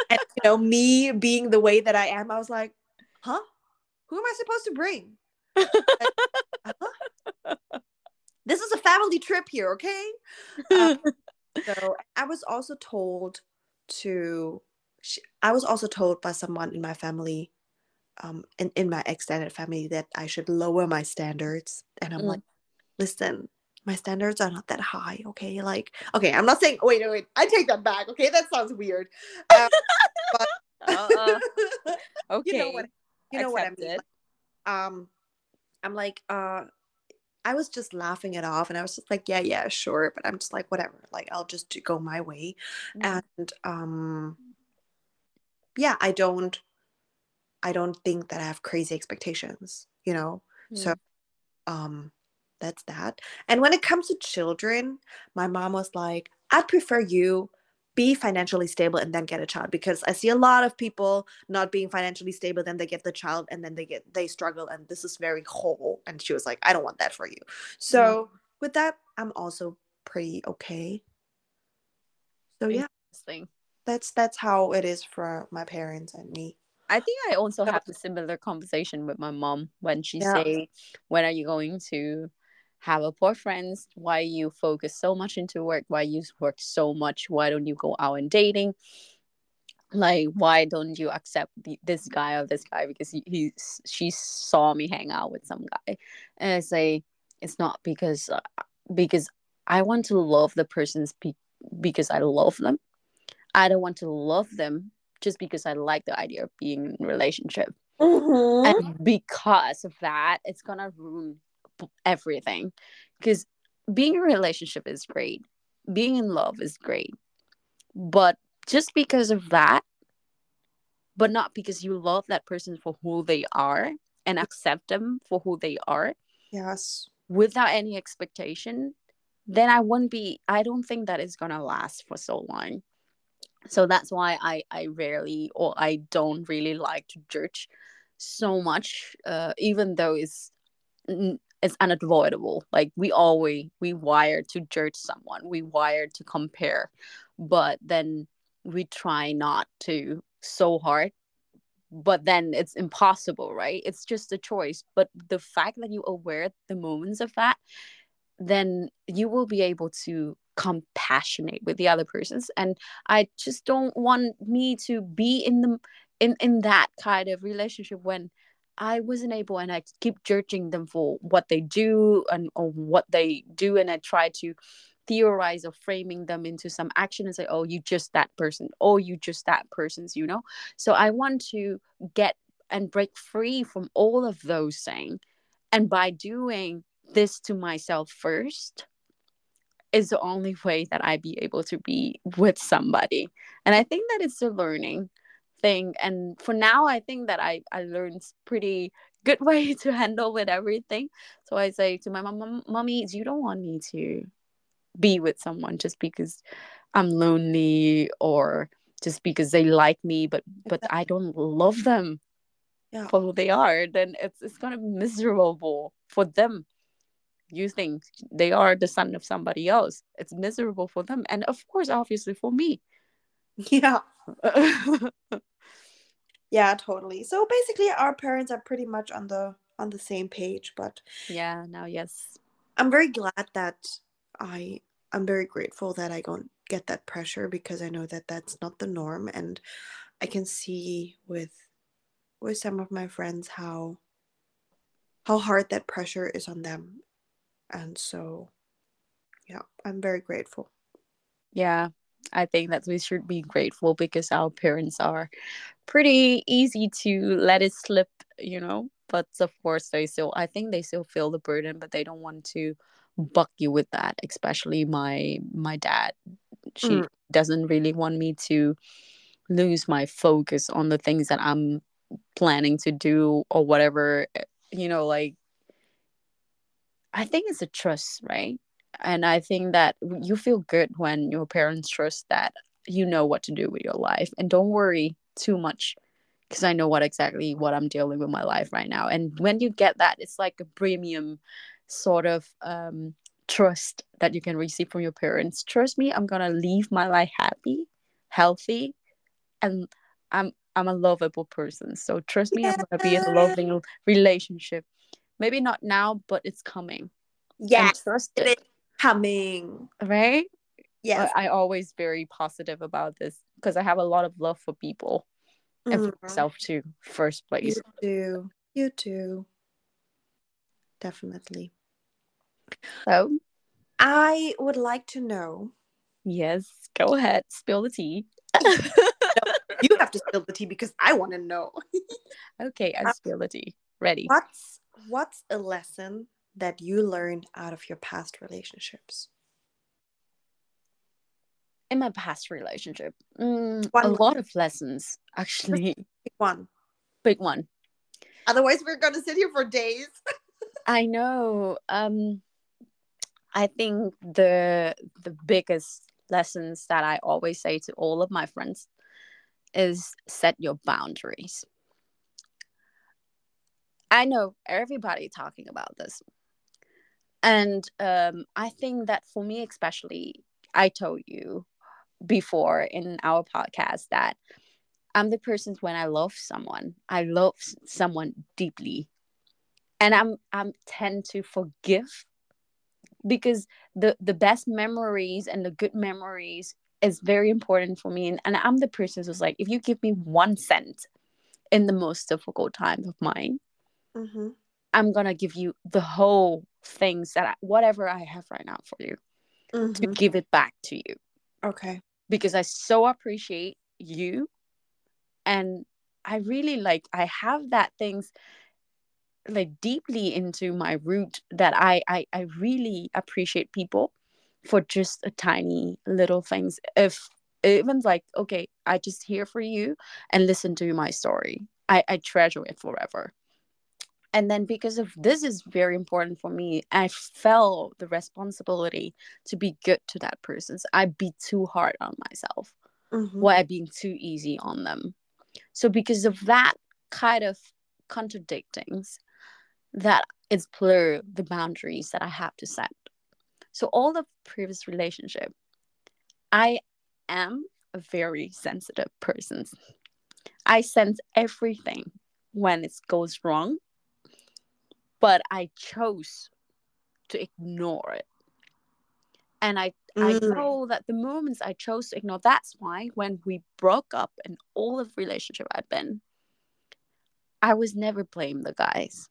S3: And you know me being the way that i am i was like huh? Who am i supposed to bring? <laughs> Uh-huh. this is a family trip here okay? Um, so i was also told to sh- i was also told by someone in my family um in, in my extended family that i should lower my standards and i'm
S1: Mm.
S3: like listen my standards are not that high okay like okay i'm not saying wait wait, i take that back okay that sounds weird um, <laughs>
S1: Uh-uh. Okay. <laughs>
S3: you know what you know what i mean. Like, um i'm like uh i was just laughing it off and i was just like yeah yeah sure but i'm just like whatever like i'll just go my way
S1: Mm.
S3: and um yeah i don't i don't think that i have crazy expectations you know? So
S1: Mm.
S3: um that's that. And when it comes to children my mom was like i'd prefer you be financially stable and then get a child because i see a lot of people not being financially stable then they get the child and then they get they struggle and this is very whole and she was like i don't want that for you. So with that i'm also pretty okay. So yeah. That's that's how it is for my parents and me
S1: I think I also have a similar conversation with my mom when she
S3: Yeah.
S1: say, "When are you going to have a boyfriend? Why you focus so much into work? Why you work so much? Why don't you go out and dating? Like, why don't you accept the, this guy or this guy because he, he she saw me hang out with some guy?" And I say, "It's not because uh, because I want to love the person's be- because I love them. I don't want to love them." Just because I like the idea of being in a relationship. Mm-hmm. And because of that it's gonna ruin everything. Because being in a relationship is great. Being in love is great. But just because of that but not because you love that person for who they are and accept them for who they are
S3: yes.
S1: without any expectation then i wouldn't be i don't think that is gonna last for so long so that's why i i rarely or i don't really like to judge so much uh, even though it's it's unavoidable. Like we always we wired to judge someone. We wired to compare. But then we try not to so hard. But then it's impossible right? It's just a choice. But the fact that you aware the moments of that then you will be able to compassionate with the other persons. And i just don't want me to be in the in in that kind of relationship when i wasn't able and i keep judging them for what they do and or what they do. And i try to theorize or framing them into some action and say oh you just that person. Oh you just that person's you know? So i want to get and break free from all of those things and by doing this to myself first is the only way that I be able to be with somebody. And I think that it's a learning thing. And for now, I think that I, I learned pretty good <laughs> way to handle with everything. So I say to my mom, mommy, you don't want me to be with someone just because I'm lonely or just because they like me, but but I don't love them
S3: Yeah.
S1: for who they are, then it's it's gonna be miserable for them. You think they are the son of somebody else. It's miserable for them. And of course, obviously for me. <laughs>
S3: Yeah. <laughs> yeah, totally. So basically our parents are pretty much on the on the same page, but
S1: yeah, now yes.
S3: I'm very glad that I I'm very grateful that I don't get that pressure because I know that that's not the norm and I can see with with some of my friends how how hard that pressure is on them. And so yeah, I'm very grateful.
S1: Yeah, I think that we should be grateful because our parents are pretty easy to let it slip, you know. But of course, they still, I think they still feel the burden, but they don't want to buck you with that. Especially my my dad, she mm. doesn't really want me to lose my focus on the things that I'm planning to do or whatever. You know, like I think it's a trust, right? and i think that you feel good when your parents trust that you know what to do with your life. And don't worry too much because i know what exactly what i'm dealing with my life right now. And when you get that it's like a premium sort of um, trust that you can receive from your parents. Trust me i'm gonna leave my life happy healthy and i'm i'm a lovable person. So trust me i'm gonna be in a loving relationship maybe not now but it's coming
S3: yeah trust it coming.
S1: Right?
S3: Yes.
S1: I, I always very positive about this because I have a lot of love for people mm-hmm. and for mm-hmm. myself too, first place.
S3: You too. You too. Definitely.
S1: So
S3: I would like to know.
S1: Yes, go ahead, spill the tea. <laughs>
S3: no, you have to spill the tea because I want to know. <laughs>
S1: okay, I uh, spill the tea. Ready.
S3: What's what's a lesson that you learned out of your past relationships?
S1: In my past relationship, mm, a lot of lessons actually.
S3: Big one.
S1: Big one.
S3: Otherwise, we're going to sit here for days. <laughs>
S1: I know. Um, I think the the biggest lessons that I always say to all of my friends is set your boundaries. I know everybody talking about this, and um, i think that for me especially i told you before in our podcast that i'm the person when i love someone i love someone deeply. And i'm i'm tend to forgive because the the best memories and the good memories is very important for me. And, and i'm the person who's like if you give me one cent in the most difficult time of mine mm-hmm. i'm gonna give you the whole things that I, whatever I have right now for you mm-hmm. to give it back to you.
S3: Okay.
S1: Because I so appreciate you and I really like I have that things like deeply into my root that I I, I really appreciate people for just a tiny little things. If even like okay, I just hear for you and listen to my story. I, I treasure it forever and then because of this is very important for me i felt the responsibility to be good to that person. So i be too hard on myself mm-hmm. while being too easy on them. So because of that kind of contradictings that it's blur the boundaries that i have to set. So all the previous relationship i am a very sensitive person. I sense everything when it goes wrong but I chose to ignore it. And I, mm. I know that the moments I chose to ignore, that's why when we broke up in all of relationship I'd been, I was never blame the guys.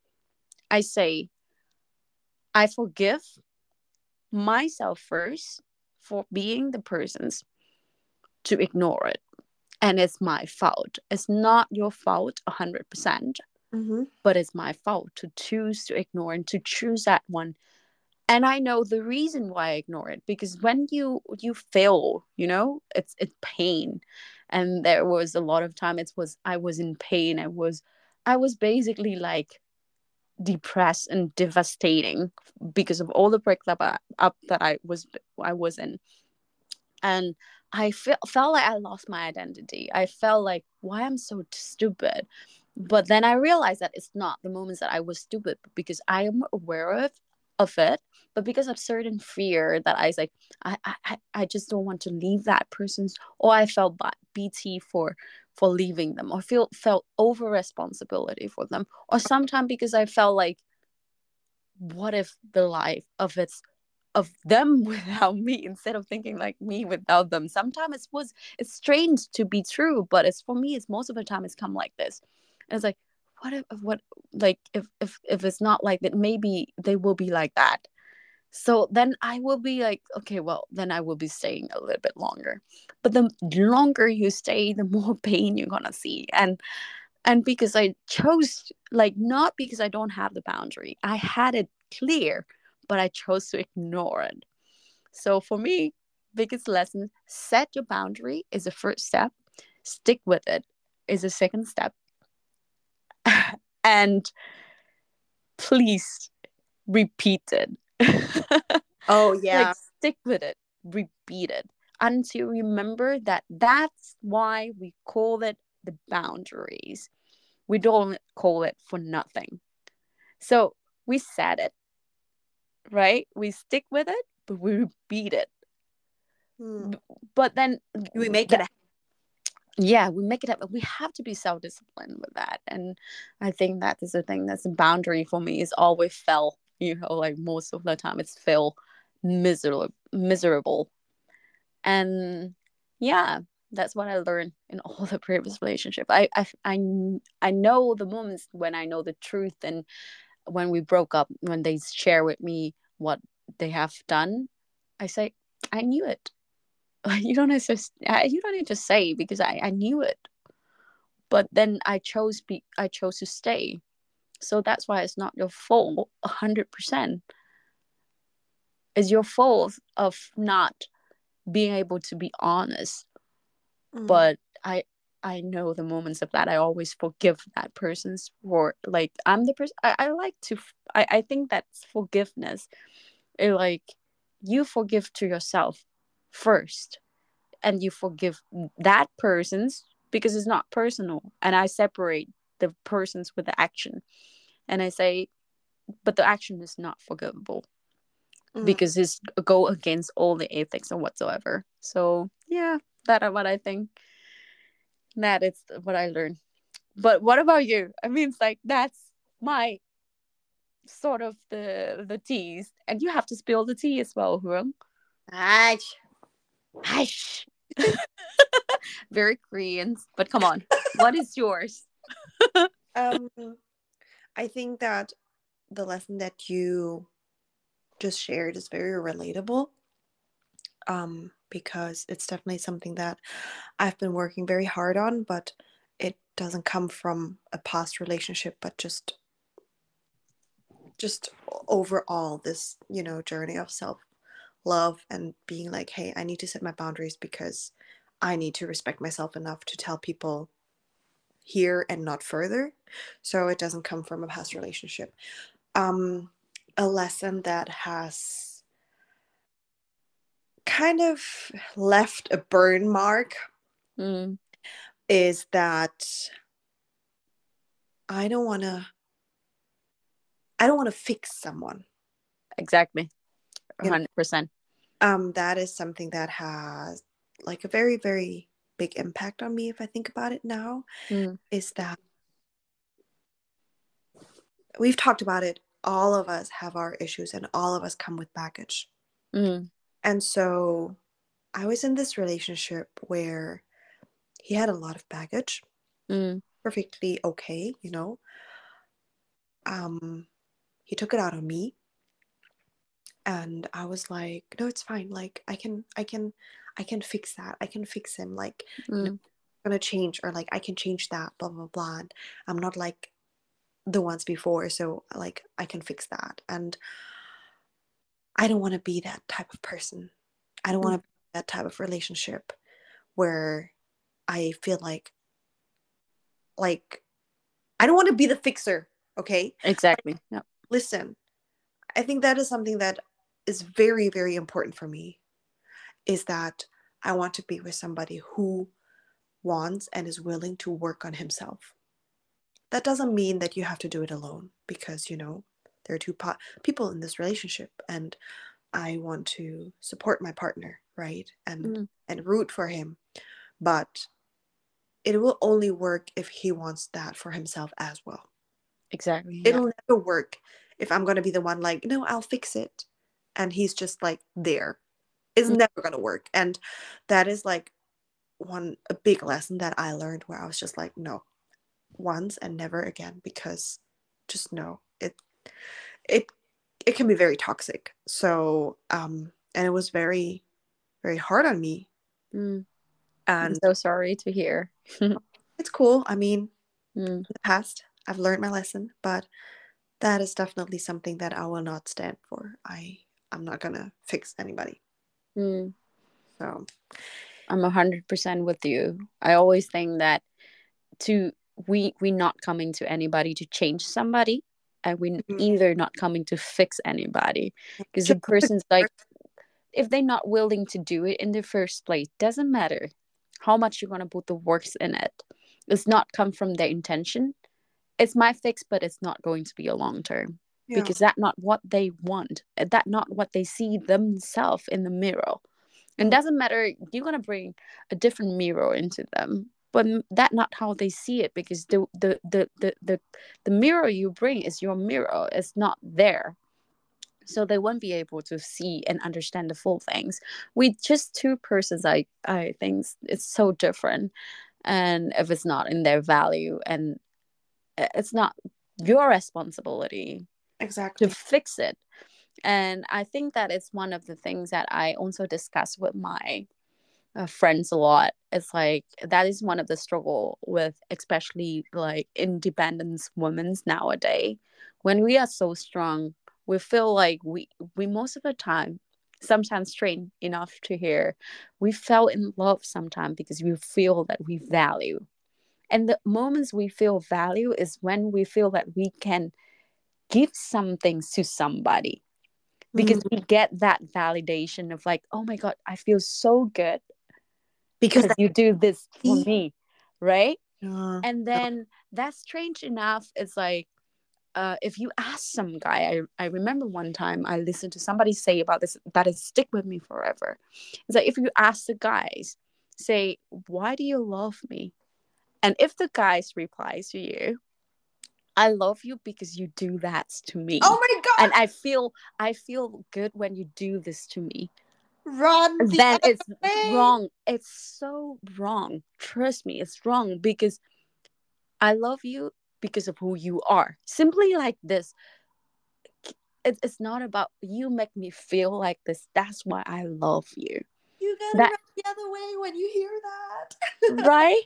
S1: I say, I forgive myself first for being the persons to ignore it. And it's my fault. It's not your fault 100% mm-hmm. but it's my fault to choose to ignore and to choose that one. And i know the reason why i ignore it because when you you fail you know it's it's pain. And there was a lot of time it was i was in pain. I was i was basically like depressed and devastating because of all the breakup up that i was i was in. And i felt felt like i lost my identity. I felt like why i'm so stupid but then i realized that it's not the moments that i was stupid because i am aware of of it but because of certain fear that i was like i i, I just don't want to leave that person's or i felt bt for for leaving them or feel felt over responsibility for them or sometimes because i felt like what if the life of its of them <laughs> without me instead of thinking like me without them? Sometimes it was it's strange to be true but it's for me it's most of the time it's come like this and it's like what if what like if if if it's not like that maybe they will be like that. So then i will be like okay well then i will be staying a little bit longer. But the longer you stay the more <laughs> pain you're gonna see. And and because i chose like not because i don't have the boundary. I had it clear but i chose to ignore it. So for me biggest lesson set your boundary is the first step. Stick with it is the second step <laughs> and please repeat it. <laughs>
S3: Oh yeah.
S1: like stick with it. Repeat it until you remember that that's why we call it the boundaries. We don't call it for nothing. So we said it right? We stick with it but we repeat it.
S3: Hmm.
S1: but then
S3: we make
S1: that-
S3: it
S1: yeah we make it up we have to be self-disciplined with that and i think that is the thing that's a boundary for me is always fell you know like most of the time it's feel miserable miserable. And yeah that's what i learned in all the previous relationship. I, I i i know the moments when i know the truth and when we broke up when they share with me what they have done i say i knew it <laughs> you don't to you don't need to say because I, I knew it. But then i chose be i chose to stay. So that's why it's not your fault 100% it's your fault of not being able to be honest.
S3: Mm.
S1: but i i know the moments of that. I always forgive that person's for like i'm the person I, I like to I, I think that's forgiveness. It like you forgive to yourself first and you forgive that person's because it's not personal and i separate the persons with the action and i say but the action is not forgivable
S3: Mm.
S1: because it's go against all the ethics and whatsoever so yeah that what i think that is what i learned but what about you i mean it's like that's my sort of the the teas and you have to spill the tea as well Huang.
S3: Aye.
S1: Hush. <laughs> very korean but come on what is yours <laughs>
S3: um i think that the lesson that you just shared is very relatable um because it's definitely something that i've been working very hard on but it doesn't come from a past relationship but just just overall this you know journey of self love and being like hey i need to set my boundaries because i need to respect myself enough to tell people here and not further. So it doesn't come from a past relationship. Um a lesson that has kind of left a burn mark
S1: Mm,
S3: is that i don't want to i don't want to fix someone.
S1: Exactly. 100%
S3: um that is something that has like a very very big impact on me if i think about it now
S1: Mm,
S3: is that we've talked about it. All of us have our issues and all of us come with baggage.
S1: Mm,
S3: and so i was in this relationship where he had a lot of baggage.
S1: Mm,
S3: perfectly okay you know? Um he took it out on me and i was like no it's fine like i can i can i can fix that i can fix him like
S1: mm,
S3: gonna change or like I can change that, blah blah blah. And I'm not like the ones before, so like I can fix that. And I don't want to be that type of person. I don't want to be that type of relationship where I feel like like I don't want to be the fixer, okay?
S1: exactly yeah.
S3: listen i think that is something that is very very important for me is that i want to be with somebody who wants and is willing to work on himself. That doesn't mean that you have to do it alone because you know there are two po- people in this relationship and i want to support my partner right and
S1: Mm.
S3: and root for him. But it will only work if he wants that for himself as well.
S1: Exactly
S3: it'll never work if i'm going to be the one like no i'll fix it and he's just like there. It's
S1: Mm.
S3: never going to work. And that is like one a big lesson that i learned where i was just like no. Once and never again because just no. It it it can be very toxic. So um and it was very very hard on me.
S1: Mm. i'm so sorry to hear. <laughs>
S3: It's cool. I mean
S1: Mm.
S3: in the past i've learned my lesson but that is definitely something that i will not stand for. I i'm not gonna fix anybody
S1: Mm.
S3: so
S1: I'm a hundred percent with you. I always think that to we we not coming to anybody to change somebody, and we
S3: Mhm.
S1: either not coming to fix anybody because the person's like, if they're not willing to do it in the first place, doesn't matter how much you're gonna put the works in it. It's not come from their intention. It's my fix, but it's not going to be a long term
S3: yeah.
S1: because that not what they want uh, that not what they see themselves in the mirror. And doesn't matter you're gonna bring a different mirror into them but that not how they see it because the the the the the, the mirror you bring is your mirror it's not there. So they won't be able to see and understand the full things. With just two persons i i think it's so different. And if it's not in their value and uh, it's not your responsibility
S3: exactly.
S1: to fix it. And i think that is one of the things that i also discuss with my uh, friends a lot. It's like that is one of the struggle with especially like independence women's nowadays. When we are so strong we feel like we we most of the time sometimes train enough to hear we fell in love sometimes because we feel that we value. And the moments we feel value is when we feel that we can give some things to somebody because
S3: Mhm.
S1: we get that validation of like oh my god i feel so good
S3: because
S1: because you do this for me right?
S3: Uh,
S1: and then that's strange enough it's like uh, if you ask some guy I, I remember one time i listened to somebody say about this that has stick with me forever. It's like if you ask the guys say why do you love me? And if the guys replies to you i love you because you do that to oh me
S3: oh my god!
S1: And i feel i feel good when you do this to me.
S3: Run the
S1: then it's
S3: way.
S1: wrong. It's so wrong. Trust me it's wrong because i love you because of who you are. Simply like this it, it's not about you make me feel like this. That's why i love you.
S3: You gotta
S1: that-
S3: run the other way when you hear that. <laughs>
S1: Right?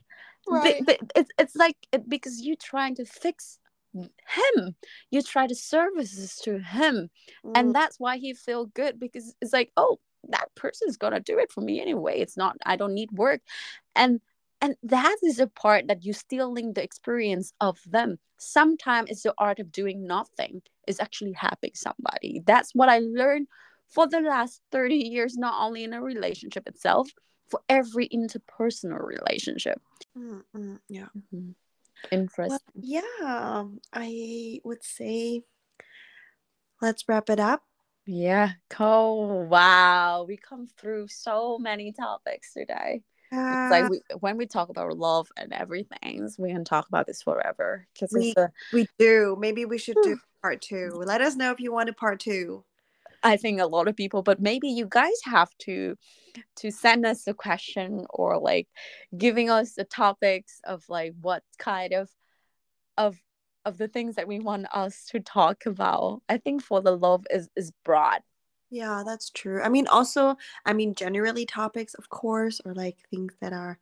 S3: Right.
S1: but, but it's, it's like because you're trying to fix him. You try to services to him.
S3: Mm.
S1: and that's why he feel good because it's like oh that person's gonna do it for me anyway. It's not i don't need work. And and that is a part that you stealing the experience of them. Sometimes it's the art of doing nothing is actually helping somebody. That's what i learned for the last 30 years not only in a relationship itself for every interpersonal relationship.
S3: Mm, mm, yeah
S1: interesting.
S3: Well yeah i would say let's wrap it up.
S1: Yeah cool. Wow we come through so many topics today.
S3: Uh,
S1: It's like we, when we talk about love and everything, we can talk about this forever because
S3: We-
S1: a,
S3: we do. Maybe we should do part two. Let us know if you want a part two
S1: I think a lot of people, but maybe you guys have to to send us a question or like giving us the topics of like what kind of of of the things that we want us to talk about. I think for the love is is broad.
S3: Yeah, that's true. I mean, also, I mean, generally topics, of course, or like things that are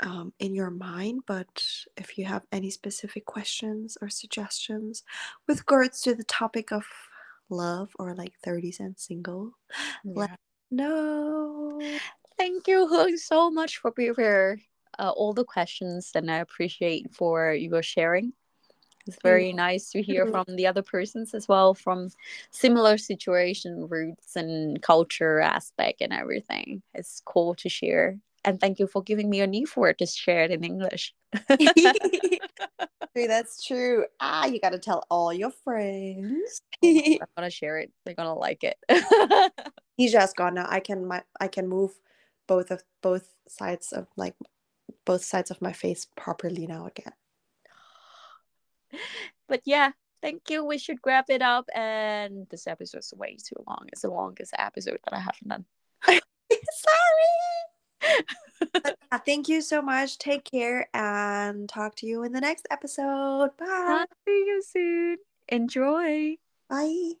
S3: um, in your mind. But if you have any specific questions or suggestions with regards to the topic of love or like 30s and single, Let- no.
S1: Thank you so much for preparing uh, all the questions, and I appreciate for your sharing. It's very nice to hear from the other persons as well, from similar situation, roots, and culture aspect, and everything. It's cool to share. And thank you for giving me a new word to share it in English. <laughs> <laughs>
S4: that's true. Ah, you got to tell all your friends. <laughs>
S1: I'm gonna share it. They're gonna like it.
S4: He's just gone now. I can my I can move both of both sides of like both sides of my face properly now again. <gasps>
S1: But yeah, thank you. We should wrap it up. And this episode's way too long. It's the longest episode that I haven't done.
S4: Sorry. But, thank you so much. Take care and talk to you in the next episode. Bye.
S1: See you soon. Enjoy.
S4: Bye.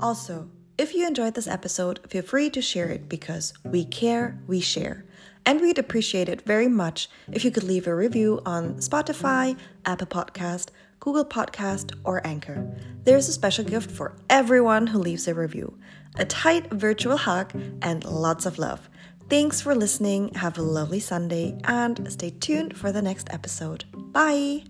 S3: Also, if you enjoyed this episode, feel free to share it because we care, we share. And we'd appreciate it very much if you could leave a review on Spotify, Apple Podcast, Google Podcast, or Anchor. There's a special gift for everyone who leaves a review. A tight virtual hug and lots of love. Thanks for listening. Have a lovely Sunday and stay tuned for the next episode. Bye.